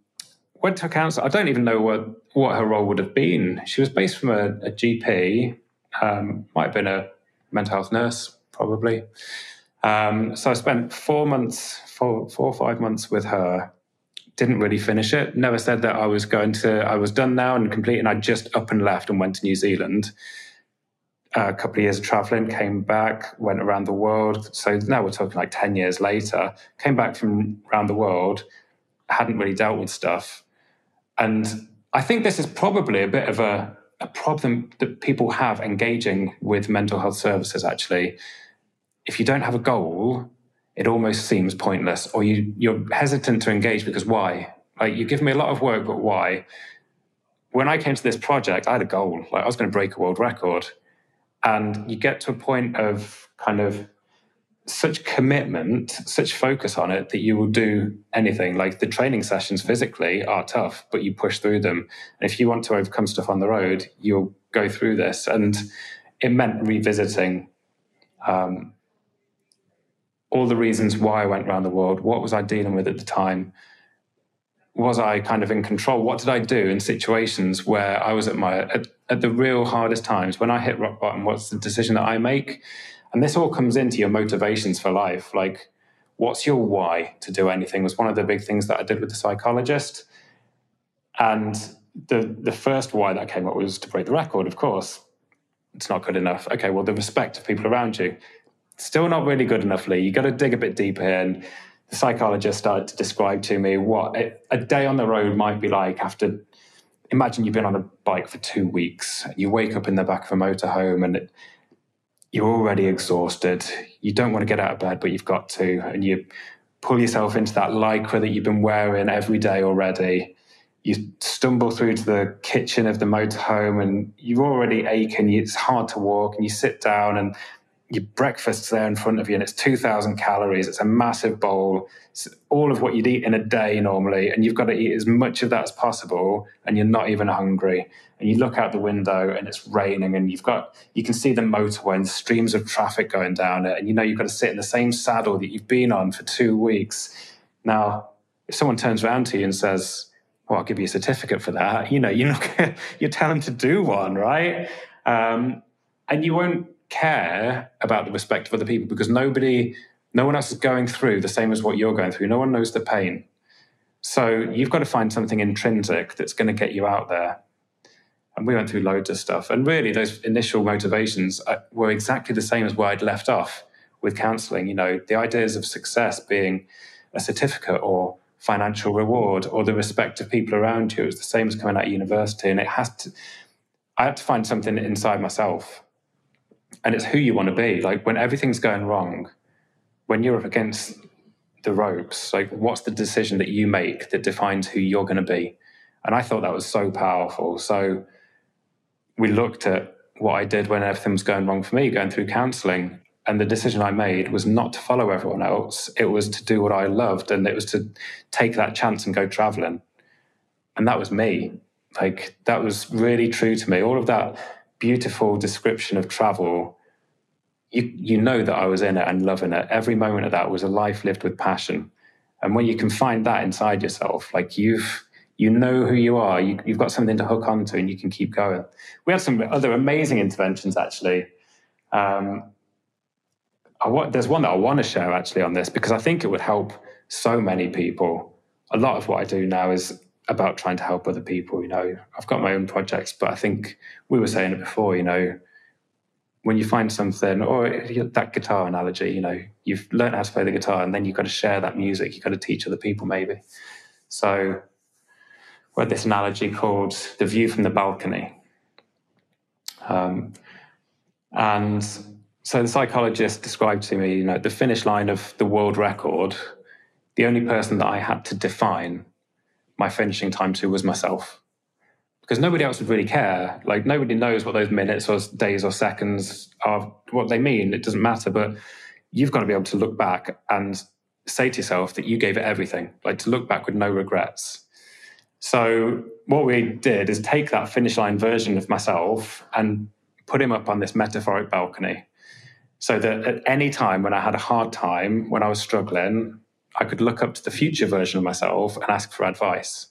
went to a counselor. I don't even know what what her role would have been. She was based from a, a GP. Um, might have been a mental health nurse, probably. Um, so I spent four months, four, four or five months with her didn't really finish it. Never said that I was going to, I was done now and complete, and I just up and left and went to New Zealand. Uh, a couple of years of traveling, came back, went around the world. So now we're talking like 10 years later, came back from around the world, hadn't really dealt with stuff. And I think this is probably a bit of a, a problem that people have engaging with mental health services, actually. If you don't have a goal, it almost seems pointless, or you, you're hesitant to engage because why? Like, you give me a lot of work, but why? When I came to this project, I had a goal. Like, I was going to break a world record. And you get to a point of kind of such commitment, such focus on it that you will do anything. Like the training sessions physically are tough, but you push through them. And if you want to overcome stuff on the road, you'll go through this. And it meant revisiting um, all the reasons why I went around the world. What was I dealing with at the time? Was I kind of in control? What did I do in situations where I was at my at, at the real hardest times when I hit rock bottom? What's the decision that I make? And this all comes into your motivations for life. Like, what's your why to do anything? Was one of the big things that I did with the psychologist. And the the first why that came up was to break the record. Of course, it's not good enough. Okay, well, the respect of people around you still not really good enough, Leigh. You got to dig a bit deeper. And the psychologist started to describe to me what a, a day on the road might be like after. Imagine you've been on a bike for two weeks. You wake up in the back of a motorhome and it, you're already exhausted. You don't want to get out of bed, but you've got to. And you pull yourself into that lycra that you've been wearing every day already. You stumble through to the kitchen of the motorhome and you're already aching. It's hard to walk and you sit down and your breakfast's there in front of you and it's 2000 calories it's a massive bowl it's all of what you'd eat in a day normally and you've got to eat as much of that as possible and you're not even hungry and you look out the window and it's raining and you've got you can see the motorway and streams of traffic going down it and you know you've got to sit in the same saddle that you've been on for two weeks now if someone turns around to you and says well i'll give you a certificate for that you know you're not you tell them to do one right um, and you won't care about the respect of other people because nobody, no one else is going through the same as what you're going through. No one knows the pain. So you've got to find something intrinsic that's going to get you out there. And we went through loads of stuff. And really, those initial motivations uh, were exactly the same as where I'd left off with counseling. You know, the ideas of success being a certificate or financial reward or the respect of people around you. It was the same as coming out of university. And it has to, I had to find something inside myself and it's who you want to be. Like when everything's going wrong, when you're up against the ropes, like what's the decision that you make that defines who you're going to be? And I thought that was so powerful. So we looked at what I did when everything was going wrong for me, going through counseling. And the decision I made was not to follow everyone else. It was to do what I loved. And it was to take that chance and go traveling. And that was me. Like that was really true to me. All of that beautiful description of travel, you, you know that I was in it and loving it. Every moment of that was a life lived with passion. And when you can find that inside yourself, like you've, you know who you are, you, have got something to hook onto and you can keep going. We had some other amazing interventions actually. Um, want, there's one that I want to share actually on this because I think it would help so many people. A lot of what I do now is about trying to help other people. You know, I've got my own projects, but I think we were saying it before. You know, when you find something, or that guitar analogy, you know, you've learned how to play the guitar, and then you've got to share that music. You've got to teach other people, maybe. So, we had this analogy called the view from the balcony, um, and so the psychologist described to me, you know, the finish line of the world record. The only person that I had to define my finishing time to was myself because nobody else would really care. Like nobody knows what those minutes or days or seconds are, what they mean. It doesn't matter. But you've got to be able to look back and say to yourself that you gave it everything, like to look back with no regrets. So what we did is take that finish line version of myself and put him up on this metaphoric balcony. So that at any time when I had a hard time, when I was struggling, I could look up to the future version of myself and ask for advice.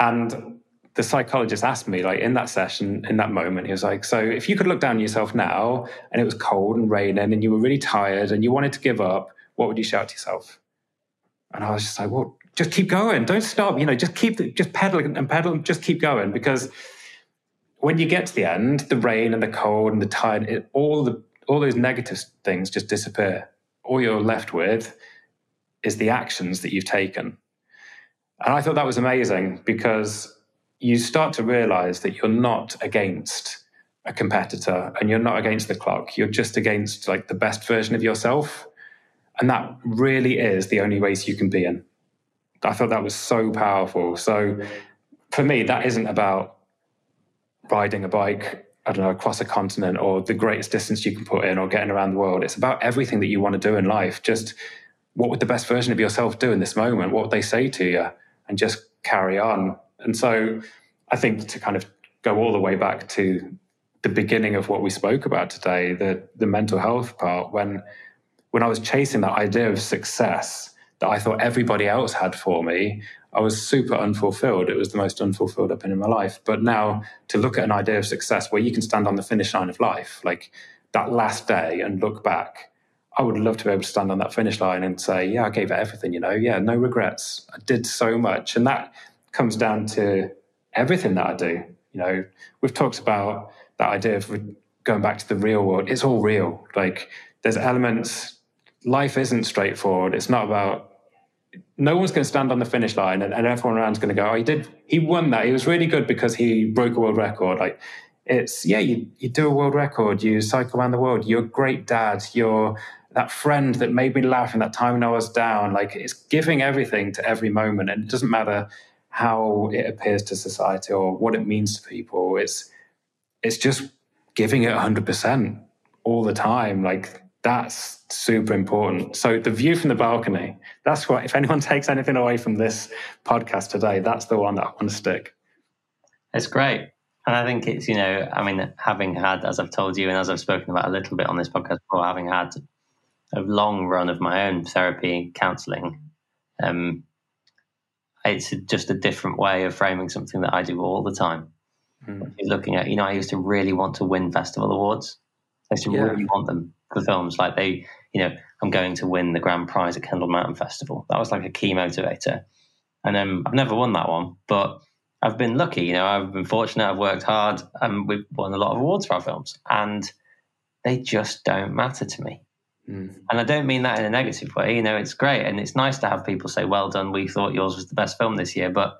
And the psychologist asked me, like in that session, in that moment, he was like, So if you could look down yourself now and it was cold and raining and you were really tired and you wanted to give up, what would you shout to yourself? And I was just like, well, just keep going. Don't stop. You know, just keep, just pedal and pedal, just keep going. Because when you get to the end, the rain and the cold and the tide, it, all the, all those negative things just disappear. All you're left with is the actions that you've taken. And I thought that was amazing because you start to realize that you're not against a competitor and you're not against the clock. You're just against like the best version of yourself. And that really is the only race you can be in. I thought that was so powerful. So for me, that isn't about riding a bike, I don't know, across a continent or the greatest distance you can put in or getting around the world. It's about everything that you want to do in life. Just what would the best version of yourself do in this moment? What would they say to you? And just carry on. And so I think to kind of go all the way back to the beginning of what we spoke about today, the the mental health part, when when I was chasing that idea of success that I thought everybody else had for me, I was super unfulfilled. It was the most unfulfilled I've been in my life. But now to look at an idea of success where you can stand on the finish line of life, like that last day and look back, I would love to be able to stand on that finish line and say, yeah, I gave it everything, you know, yeah, no regrets. I did so much. And that comes down to everything that I do. You know, we've talked about that idea of going back to the real world. It's all real. Like there's elements. Life isn't straightforward. It's not about. No one's going to stand on the finish line and, and everyone around's going to go, "Oh, he did. He won that. He was really good because he broke a world record." Like it's yeah, you you do a world record. You cycle around the world. You're a great dad. You're that friend that made me laugh in that time when I was down. Like it's giving everything to every moment, and it doesn't matter how it appears to society or what it means to people. It's it's just giving it 100% all the time. Like that's super important. So the view from the balcony, that's what, if anyone takes anything away from this podcast today, that's the one that I want to stick. It's great. And I think it's, you know, I mean, having had, as I've told you, and as I've spoken about a little bit on this podcast before, having had a long run of my own therapy counseling, um, it's just a different way of framing something that I do all the time. Mm. Looking at, you know, I used to really want to win festival awards. I used to yeah. really want them for films. Like they, you know, I'm going to win the grand prize at Kendal Mountain Festival. That was like a key motivator. And um, I've never won that one, but I've been lucky. You know, I've been fortunate. I've worked hard, and we've won a lot of awards for our films, and they just don't matter to me. Mm. And I don't mean that in a negative way. You know, it's great, and it's nice to have people say, "Well done, we thought yours was the best film this year." But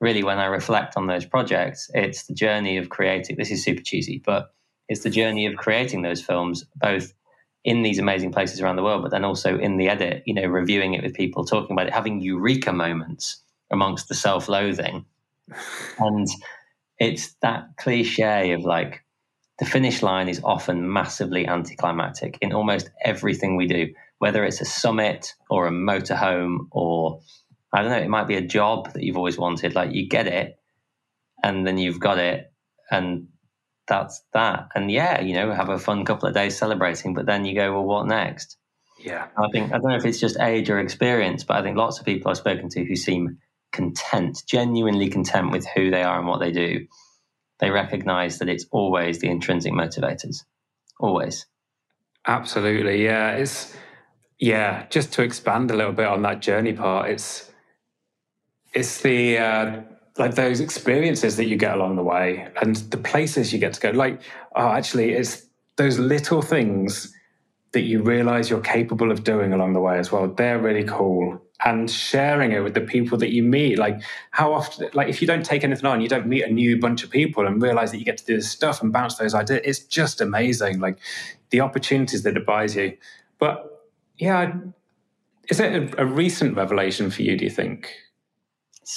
really, when I reflect on those projects, it's the journey of creating. This is super cheesy, but it's the journey of creating those films, both in these amazing places around the world, but then also in the edit, you know, reviewing it with people, talking about it, having eureka moments amongst the self loathing. and it's that cliche of like, the finish line is often massively anticlimactic in almost everything we do, whether it's a summit or a motorhome or I don't know, it might be a job that you've always wanted. Like you get it and then you've got it and that's that. And yeah, you know, have a fun couple of days celebrating, but then you go, well, what next? Yeah. I think, I don't know if it's just age or experience, but I think lots of people I've spoken to who seem content, genuinely content with who they are and what they do, they recognize that it's always the intrinsic motivators. Always. Absolutely. Yeah. It's, yeah, just to expand a little bit on that journey part, it's, it's the uh, like those experiences that you get along the way and the places you get to go. Like, oh, actually, it's those little things that you realize you're capable of doing along the way as well. They're really cool. And sharing it with the people that you meet. Like, how often, like, if you don't take anything on, you don't meet a new bunch of people and realize that you get to do this stuff and bounce those ideas. It's just amazing. Like, the opportunities that it buys you. But yeah, is it a, a recent revelation for you, do you think?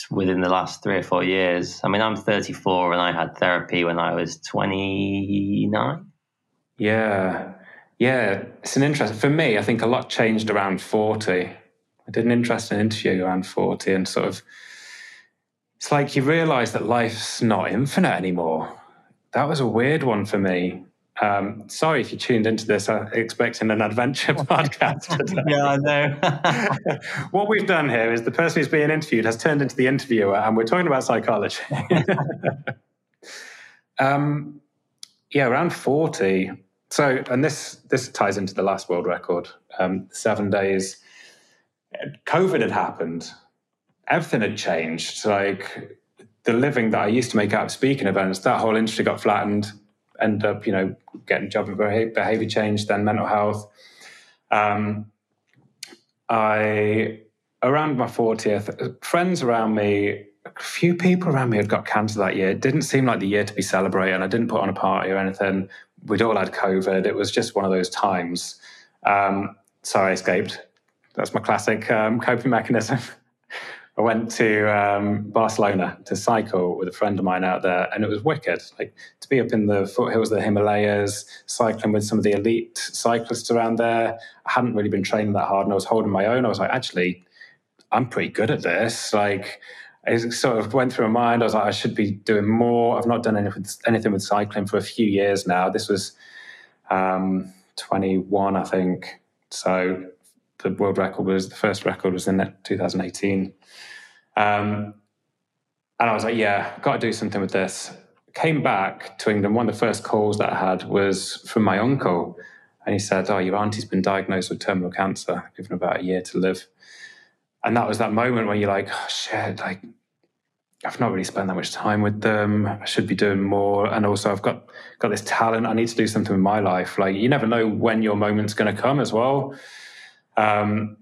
Within the last three or four years. I mean, I'm 34 and I had therapy when I was 29. Yeah. Yeah. It's an interest. For me, I think a lot changed around 40. I did an interesting interview around 40 and sort of, it's like you realize that life's not infinite anymore. That was a weird one for me. Um, sorry if you tuned into this uh, expecting an adventure podcast. yeah, I know. what we've done here is the person who's being interviewed has turned into the interviewer, and we're talking about psychology. um, yeah, around forty. So, and this this ties into the last world record. Um, seven days COVID had happened. Everything had changed. Like the living that I used to make out of speaking events, that whole industry got flattened. End up, you know, getting job and behavior change, then mental health. Um, I around my 40th, friends around me, a few people around me had got cancer that year. It didn't seem like the year to be celebrating. I didn't put on a party or anything. We'd all had COVID. It was just one of those times. Um, so I escaped. That's my classic um, coping mechanism. I went to um, Barcelona to cycle with a friend of mine out there, and it was wicked. Like to be up in the foothills of the Himalayas, cycling with some of the elite cyclists around there. I hadn't really been training that hard, and I was holding my own. I was like, actually, I'm pretty good at this. Like, it sort of went through my mind. I was like, I should be doing more. I've not done anything, anything with cycling for a few years now. This was um, 21, I think. So the world record was the first record was in 2018. Um, and I was like, yeah, got to do something with this. Came back to England. One of the first calls that I had was from my uncle. And he said, Oh, your auntie's been diagnosed with terminal cancer, given about a year to live. And that was that moment when you're like, Oh, shit, like, I've not really spent that much time with them. I should be doing more. And also, I've got got this talent. I need to do something with my life. Like, you never know when your moment's going to come as well. Um,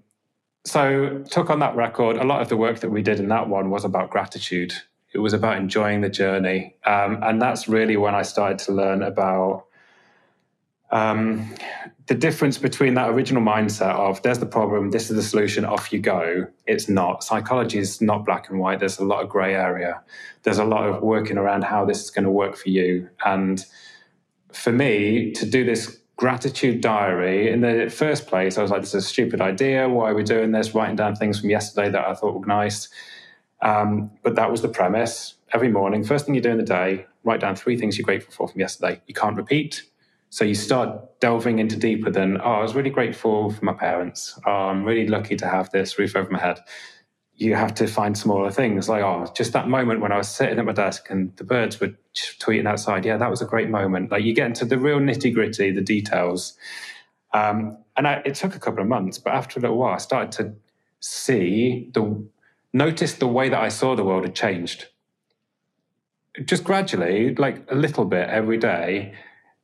so took on that record. A lot of the work that we did in that one was about gratitude. It was about enjoying the journey, um, and that's really when I started to learn about um, the difference between that original mindset of "there's the problem, this is the solution, off you go." It's not. Psychology is not black and white. There's a lot of grey area. There's a lot of working around how this is going to work for you, and for me to do this gratitude diary. In the first place, I was like, this is a stupid idea. Why are we doing this? Writing down things from yesterday that I thought were nice. Um, but that was the premise. Every morning, first thing you do in the day, write down three things you're grateful for from yesterday. You can't repeat. So you start delving into deeper than, oh, I was really grateful for my parents. Oh, I'm really lucky to have this roof over my head you have to find smaller things. Like oh just that moment when i was sitting at my desk and the birds were tweeting outside. Yeah that was a great moment. Like you get into the real nitty gritty the details. Um, and I, it took a couple of months but after a little while i started to see the notice the way that i saw the world had changed. Just gradually like a little bit every day.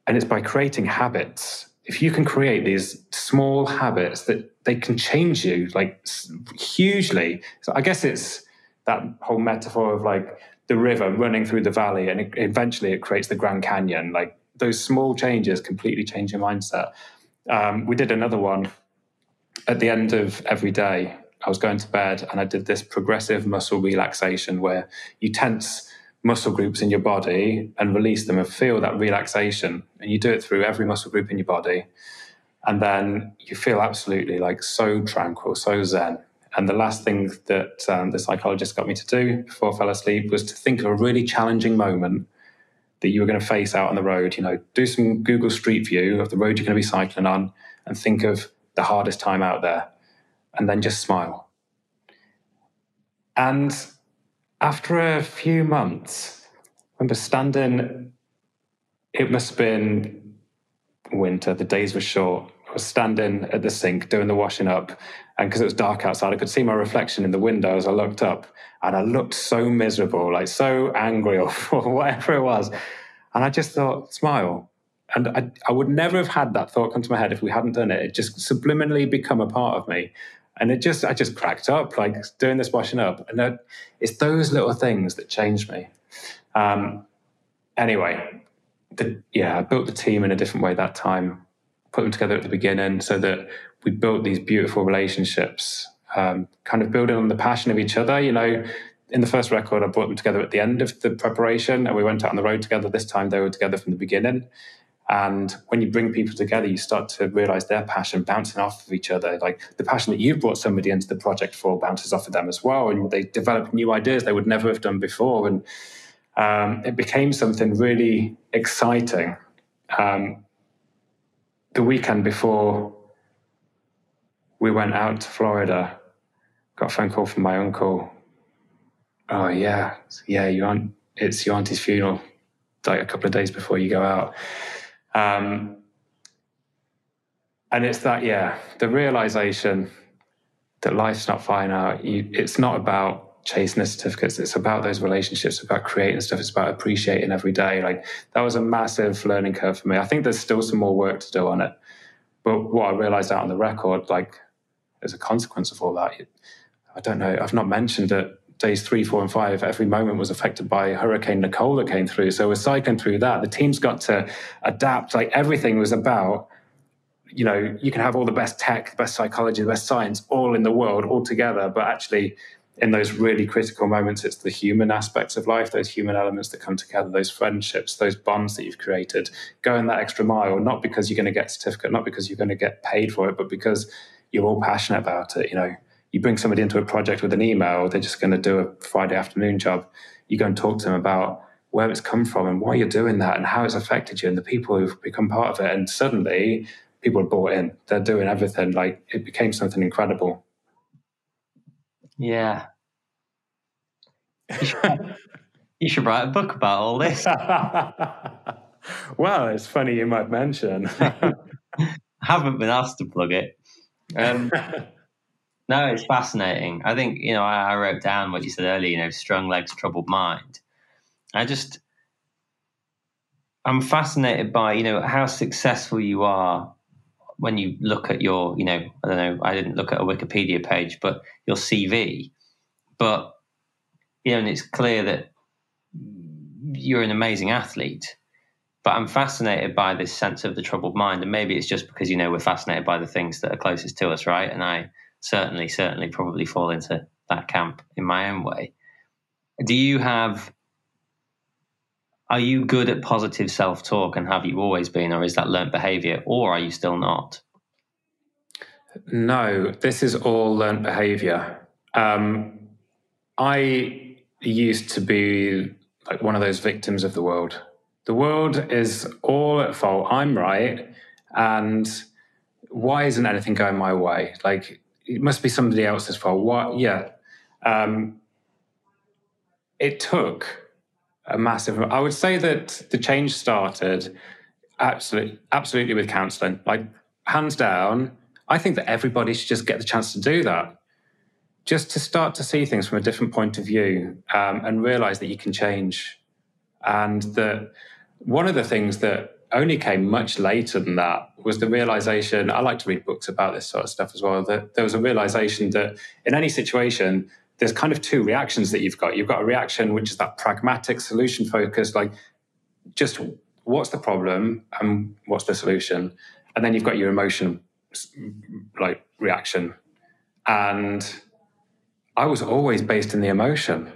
And it's by creating habits. If you can create these small habits that they can change you like hugely. So I guess it's that whole metaphor of like the river running through the valley and it, eventually it creates the Grand Canyon. Like those small changes completely change your mindset. Um, we did another one at the end of every day. I was going to bed and I did this progressive muscle relaxation where you tense muscle groups in your body and release them and feel that relaxation. And you do it through every muscle group in your body. And then you feel absolutely like so tranquil, so zen. And the last thing that um, the psychologist got me to do before I fell asleep was to think of a really challenging moment that you were going to face out on the road. You know, do some Google Street View of the road you're going to be cycling on and think of the hardest time out there and then just smile. And after a few months, I remember standing, it must have been winter, the days were short. I was standing at the sink doing the washing up, and because it was dark outside, I could see my reflection in the window as I looked up, and I looked so miserable, like so angry or, whatever it was. And I just thought, smile. And I, I would never have had that thought come to my head if we hadn't done it. It just subliminally become a part of me and it just I just cracked up like doing this washing up, and it's those little things that changed me. Um, anyway, the, yeah, I built the team in a different way that time. Put them together at the beginning so that we built these beautiful relationships, um, kind of building on the passion of each other. You know, in the first record, I brought them together at the end of the preparation, and we went out on the road together. This time, they were together from the beginning. And when you bring people together, you start to realize their passion bouncing off of each other. Like the passion that you've brought somebody into the project for bounces off of them as well. And they develop new ideas they would never have done before. And um, it became something really exciting. Um, the weekend before we went out to Florida, got a phone call from my uncle. Oh, yeah, yeah, you aunt, it's your auntie's funeral, like a couple of days before you go out um, and it's that, yeah, the realization that life's not finite. You, it's not about chasing the certificates. It's about those relationships, about creating stuff. It's about appreciating every day. Like that was a massive learning curve for me. I think there's still some more work to do on it. But what I realized out on the record, like as a consequence of all that, I don't know. I've not mentioned it. Days three, four, and five, every moment was affected by Hurricane Nicole that came through. So we're cycling through that. The team's got to adapt. Like everything was about you know, you can have all the best tech, the best psychology, the best science all in the world all together, but actually in those really critical moments, it's the human aspects of life, those human elements that come together, those friendships, those bonds that you've created. Going that extra mile, not because you're going to get a certificate, not because you're going to get paid for it, but because you're all passionate about it. You know, you bring somebody into a project with an email, they're just going to do a Friday afternoon job. You go and talk to them about where it's come from and why you're doing that and how it's affected you and the people who've become part of it. And suddenly people are bought in. They're doing everything. Like it became something incredible. Yeah. You should, you should write a book about all this. well, it's funny you might mention. I haven't been asked to plug it. Um, no, it's fascinating. I think, you know, I, I wrote down what you said earlier, you know, strong legs, troubled mind. I just, I'm fascinated by, you know, how successful you are when you look at your, you know, I don't know, I didn't look at a Wikipedia page, but your CV, but you know, and it's clear that you're an amazing athlete. But I'm fascinated by this sense of the troubled mind, and maybe it's just because you know we're fascinated by the things that are closest to us, right? And I certainly, certainly, probably fall into that camp in my own way. Do you have are you good at positive self talk and have you always been, or is that learnt behavior, or are you still not? No, this is all learnt behavior. Um, I used to be like one of those victims of the world. The world is all at fault. I'm right. And why isn't anything going my way? Like, it must be somebody else's fault. What? Yeah. Um, it took a massive. I would say that the change started absolutely, absolutely with counselling. Like hands down, I think that everybody should just get the chance to do that, just to start to see things from a different point of view um, and realize that you can change. And that one of the things that only came much later than that was the realization. I like to read books about this sort of stuff as well. That there was a realization that in any situation, there's kind of two reactions that you've got. You've got a reaction which is that pragmatic solution focused, like just what's the problem and what's the solution, and then you've got your emotion like reaction. And I was always based in the emotion,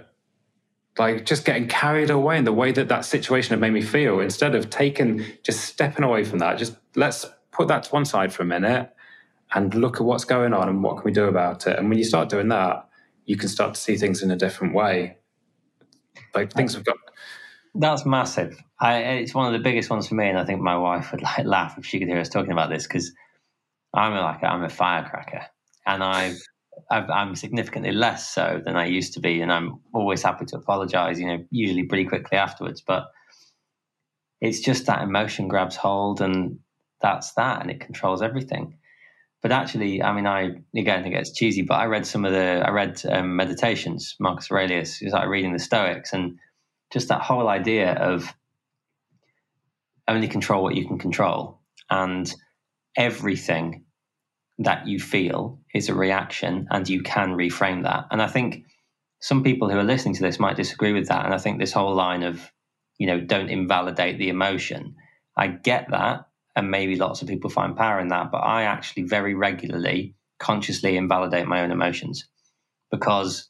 like just getting carried away in the way that that situation had made me feel. Instead of taking, just stepping away from that, just let's put that to one side for a minute and look at what's going on and what can we do about it. And when you start doing that you can start to see things in a different way. Like things have got. That's massive. I, it's one of the biggest ones for me, and I think my wife would like laugh if she could hear us talking about this because I'm like I'm a firecracker, and I've, I've I'm significantly less so than I used to be, and I'm always happy to apologize. You know, usually pretty quickly afterwards, but it's just that emotion grabs hold, and that's that, and it controls everything. But actually, I mean, I again I think it's cheesy, but I read some of the I read um, meditations. Marcus Aurelius, was like reading the Stoics, and just that whole idea of only control what you can control, and everything that you feel is a reaction, and you can reframe that. And I think some people who are listening to this might disagree with that. And I think this whole line of, you know, don't invalidate the emotion. I get that and maybe lots of people find power in that. But I actually very regularly consciously invalidate my own emotions because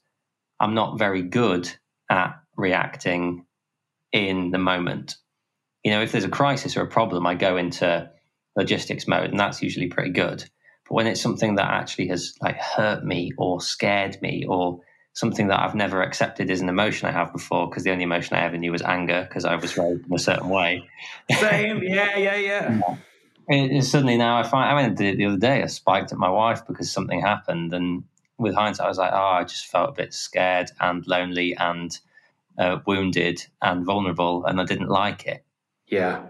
I'm not very good at reacting in the moment. You know, if there's a crisis or a problem, I go into logistics mode, and that's usually pretty good. But when it's something that actually has like hurt me or scared me or something that I've never accepted is an emotion I have before because the only emotion I ever knew was anger because I was raised in a certain way. Same, yeah, yeah, yeah. And, and suddenly now I find I mean I did it the other day. I spiked at my wife because something happened, and with hindsight, I was like, oh, I just felt a bit scared and lonely and uh, wounded and vulnerable, and I didn't like it. Yeah.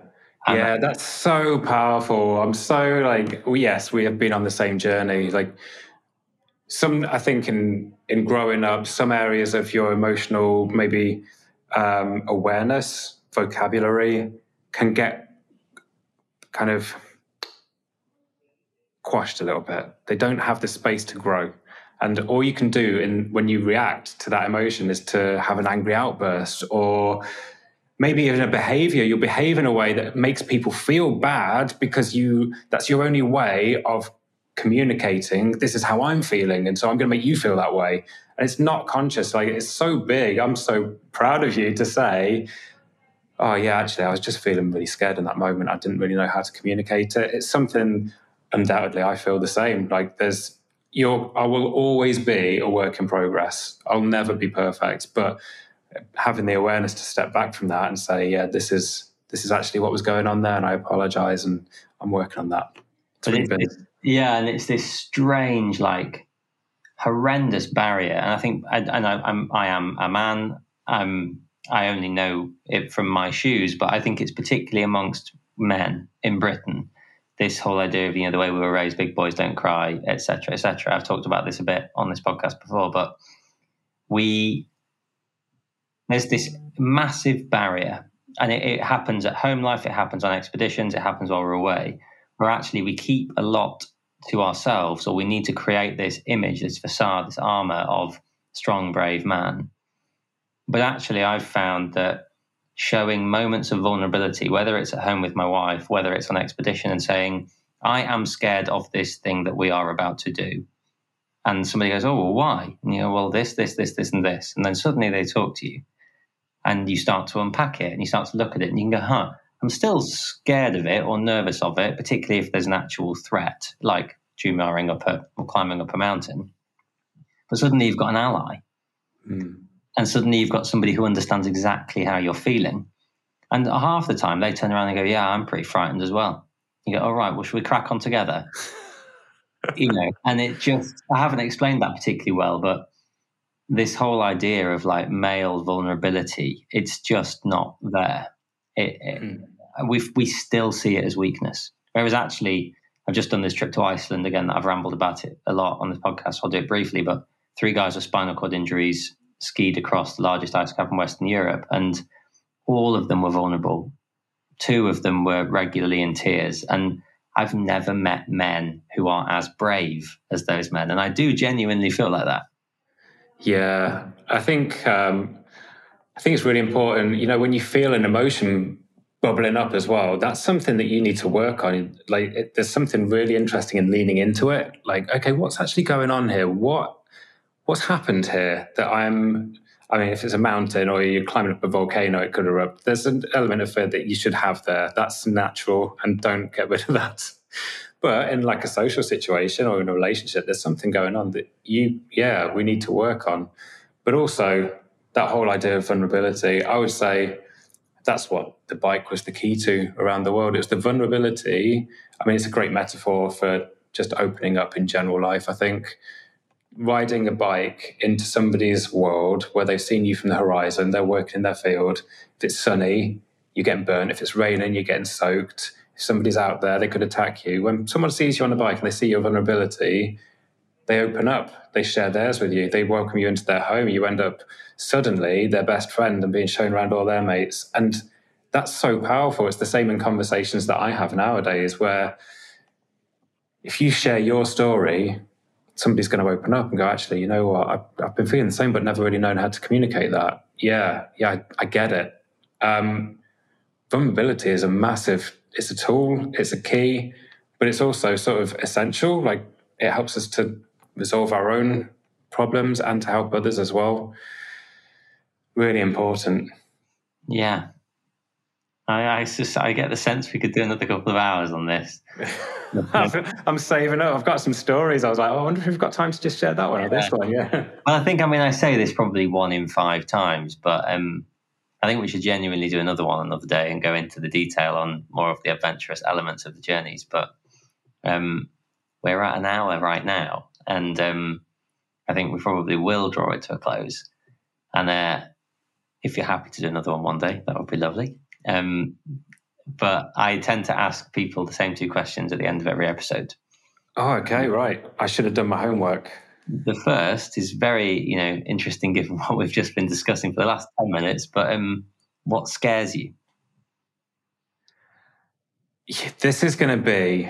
And yeah, that's so powerful. I'm so like, yes, we have been on the same journey. Like, some I think in in growing up, some areas of your emotional maybe um, awareness, vocabulary can get kind of quashed a little bit. They don't have the space to grow. And all you can do in when you react to that emotion is to have an angry outburst or maybe even a behavior you'll behave in a way that makes people feel bad because you that's your only way of communicating this is how i'm feeling and so i'm going to make you feel that way. And it's not conscious like it's so big i'm so proud of you to say oh yeah actually i was just feeling really scared in that moment. I didn't really know how to communicate it. It's something undoubtedly i feel the same. Like there's you're i will always be a work in progress. I'll never be perfect but having the awareness to step back from that and say yeah this is this is actually what was going on there and i apologize and i'm working on that. It's yeah and it's this strange like horrendous barrier and i think and I, I'm, I am a man. Um, i only know it from my shoes but i think it's particularly amongst men in britain this whole idea of you know the way we were raised big boys don't cry etc etc i've talked about this a bit on this podcast before but we there's this massive barrier and it, it, happens at home life it happens on expeditions it happens while we're away where actually we keep a lot to ourselves or we need to create this image this facade this armor of strong brave man. But actually i've found that showing moments of vulnerability whether it's at home with my wife whether it's on expedition and saying i am scared of this thing that we are about to do. And somebody goes oh well why? And you go well this this this this and this. And then suddenly they talk to you and you start to unpack it and you start to look at it and you can go, huh, I'm still scared of it or nervous of it, particularly if there's an actual threat, like jumaring up a or climbing up a mountain. But suddenly you've got an ally. Mm. And suddenly you've got somebody who understands exactly how you're feeling. And half the time they turn around and go, Yeah, I'm pretty frightened as well. You go, All right, well, should we crack on together? you know, and it just, I haven't explained that particularly well, but this whole idea of like male vulnerability, it's just not there. It, it, mm. We we still see it as weakness. Whereas actually, I've just done this trip to Iceland again. That I've rambled about it a lot on this podcast. So I'll do it briefly. But three guys with spinal cord injuries skied across the largest ice cap in Western Europe, and all of them were vulnerable. Two of them were regularly in tears, and I've never met men who are as brave as those men. And I do genuinely feel like that. Yeah, I think um, I think it's really important. You know, when you feel an emotion bubbling up as well, that's something that you need to work on. Like, it, there's something really interesting in leaning into it. Like, okay, what's actually going on here? What what's happened here that I'm I mean, if it's a mountain or you're climbing up a volcano, it could erupt. There's an element of fear that you should have there. That's natural, and don't get rid of that. But in like a social situation or in a relationship, there's something going on that you, yeah, we need to work on. But also that whole idea of vulnerability, I would say that's what the bike was the key to around the world. It was the vulnerability. I mean, it's a great metaphor for just opening up in general life. I think riding a bike into somebody's world where they've seen you from the horizon, they're working in their field. If it's sunny, you're getting burnt. If it's raining, you're getting soaked if somebody's out there, they could attack you. When someone sees you on a bike and they see your vulnerability, they open up, they share theirs with you, they welcome you into their home. You end up suddenly their best friend and being shown around all their mates. And that's so powerful. It's the same in conversations that I have nowadays, where if you share your story, somebody's going to open up and go, actually, you know what? I've, I've been feeling the same, but never really known how to communicate that. Yeah, yeah, I, I get it. Um, vulnerability is a massive it's a tool, it's a key, but it's also sort of essential. Like it helps us to resolve our own problems and to help others as well. Really important. Yeah. I, I, just, I get the sense we could do another couple of hours on this. I'm saving up. I've got some stories. I was like, oh, I wonder if we've got time to just share that one yeah. or this one. Yeah. Well, I think, I mean, I say this probably one in five times, but um, I think we should genuinely do another one another day and go into the detail on more of the adventurous elements of the journeys. But um, we're at an hour right now, and um, I think we probably will draw it to a close. And uh, if you're happy to do another one one day, that would be lovely. Um, but I tend to ask people the same two questions at the end of every episode. Oh, okay, right. I should have done my homework. the first is very, you know, interesting given what we've just been discussing for the last 10 minutes, but um, what scares you? This is going to be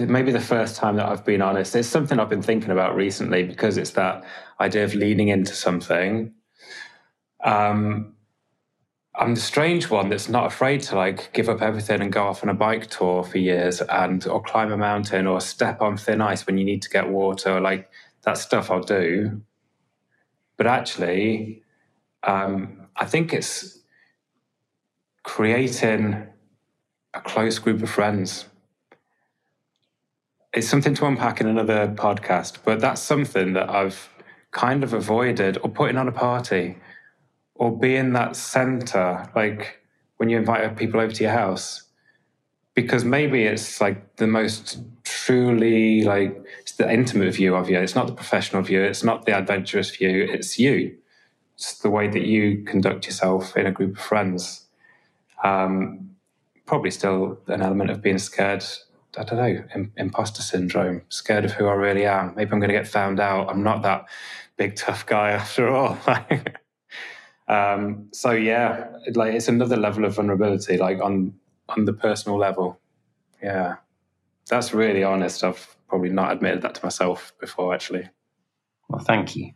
maybe the first time that I've been honest. It's something I've been thinking about recently because it's that idea of leaning into something. Um, I'm the strange one that's not afraid to like give up everything and go off on a bike tour for years and or climb a mountain or step on thin ice when you need to get water. Like that stuff I'll do. But actually, um, I think it's creating a close group of friends. It's something to unpack in another podcast, but that's something that I've kind of avoided or putting on a party or be in that center, like when you invite people over to your house, because maybe it's like the most truly like it's the intimate view of you. It's not the professional view. It's not the adventurous view. It's you. It's the way that you conduct yourself in a group of friends. Um, probably still an element of being scared. I don't know, imposter syndrome, scared of who I really am. Maybe I'm going to get found out. I'm not that big tough guy after all. Um, so yeah, like it's another level of vulnerability, like on on the personal level. Yeah, that's really honest. I've probably not admitted that to myself before, actually. Well, thank you.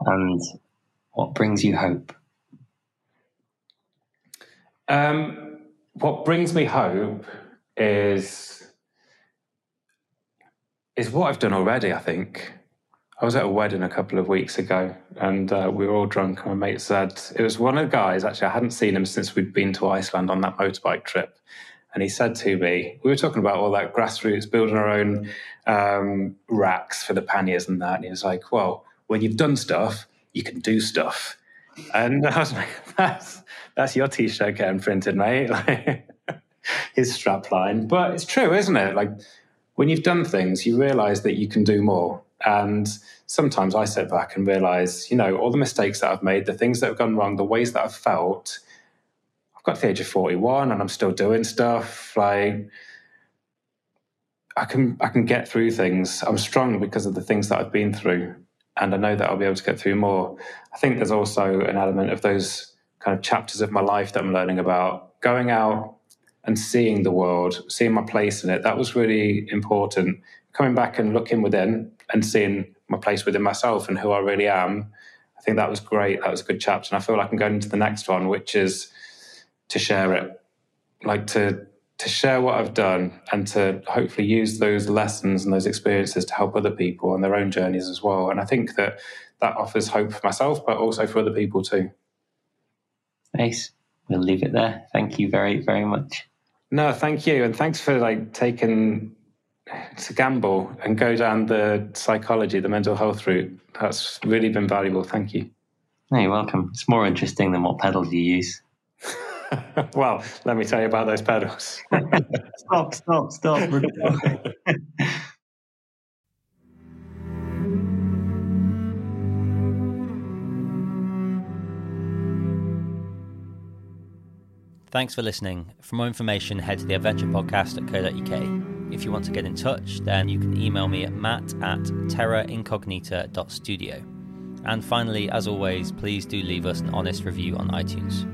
And what brings you hope? Um, what brings me hope is is what I've done already. I think I was at a wedding a couple of weeks ago and uh, we were all drunk. And my mate said, it was one of the guys, actually, I hadn't seen him since we'd been to Iceland on that motorbike trip. And he said to me, we were talking about all that grassroots, building our own um, racks for the panniers and that. And he was like, well, when you've done stuff, you can do stuff. And I was like, that's, that's your t shirt getting printed, mate. his strap line. But it's true, isn't it? Like, when you've done things, you realize that you can do more. And sometimes I sit back and realize, you know, all the mistakes that I've made, the things that have gone wrong, the ways that I've felt. I've got to the age of 41 and I'm still doing stuff. Like, I can I can get through things. I'm strong because of the things that I've been through, and I know that I'll be able to get through more. I think there's also an element of those kind of chapters of my life that I'm learning about going out and seeing the world, seeing my place in it. That was really important. Coming back and looking within and seeing my place within myself and who I really am. I think that was great. That was a good chapter. And I feel like I'm going into the next one, which is to share it, like to to share what I've done and to hopefully use those lessons and those experiences to help other people on their own journeys as well. And I think that that offers hope for myself, but also for other people too. Nice. We'll leave it there. Thank you very, very much. No, thank you, and thanks for like taking to gamble and go down the psychology, the mental health route. That's really been valuable. Thank you. No, you're welcome. It's more interesting than what pedals you use. well, let me tell you about those pedals. stop, stop, stop. Thanks for listening. For more information, head to the adventurepodcast.co.uk. If you want to get in touch, then you can email me at matt at terraincognita.studio. And finally, as always, please do leave us an honest review on iTunes.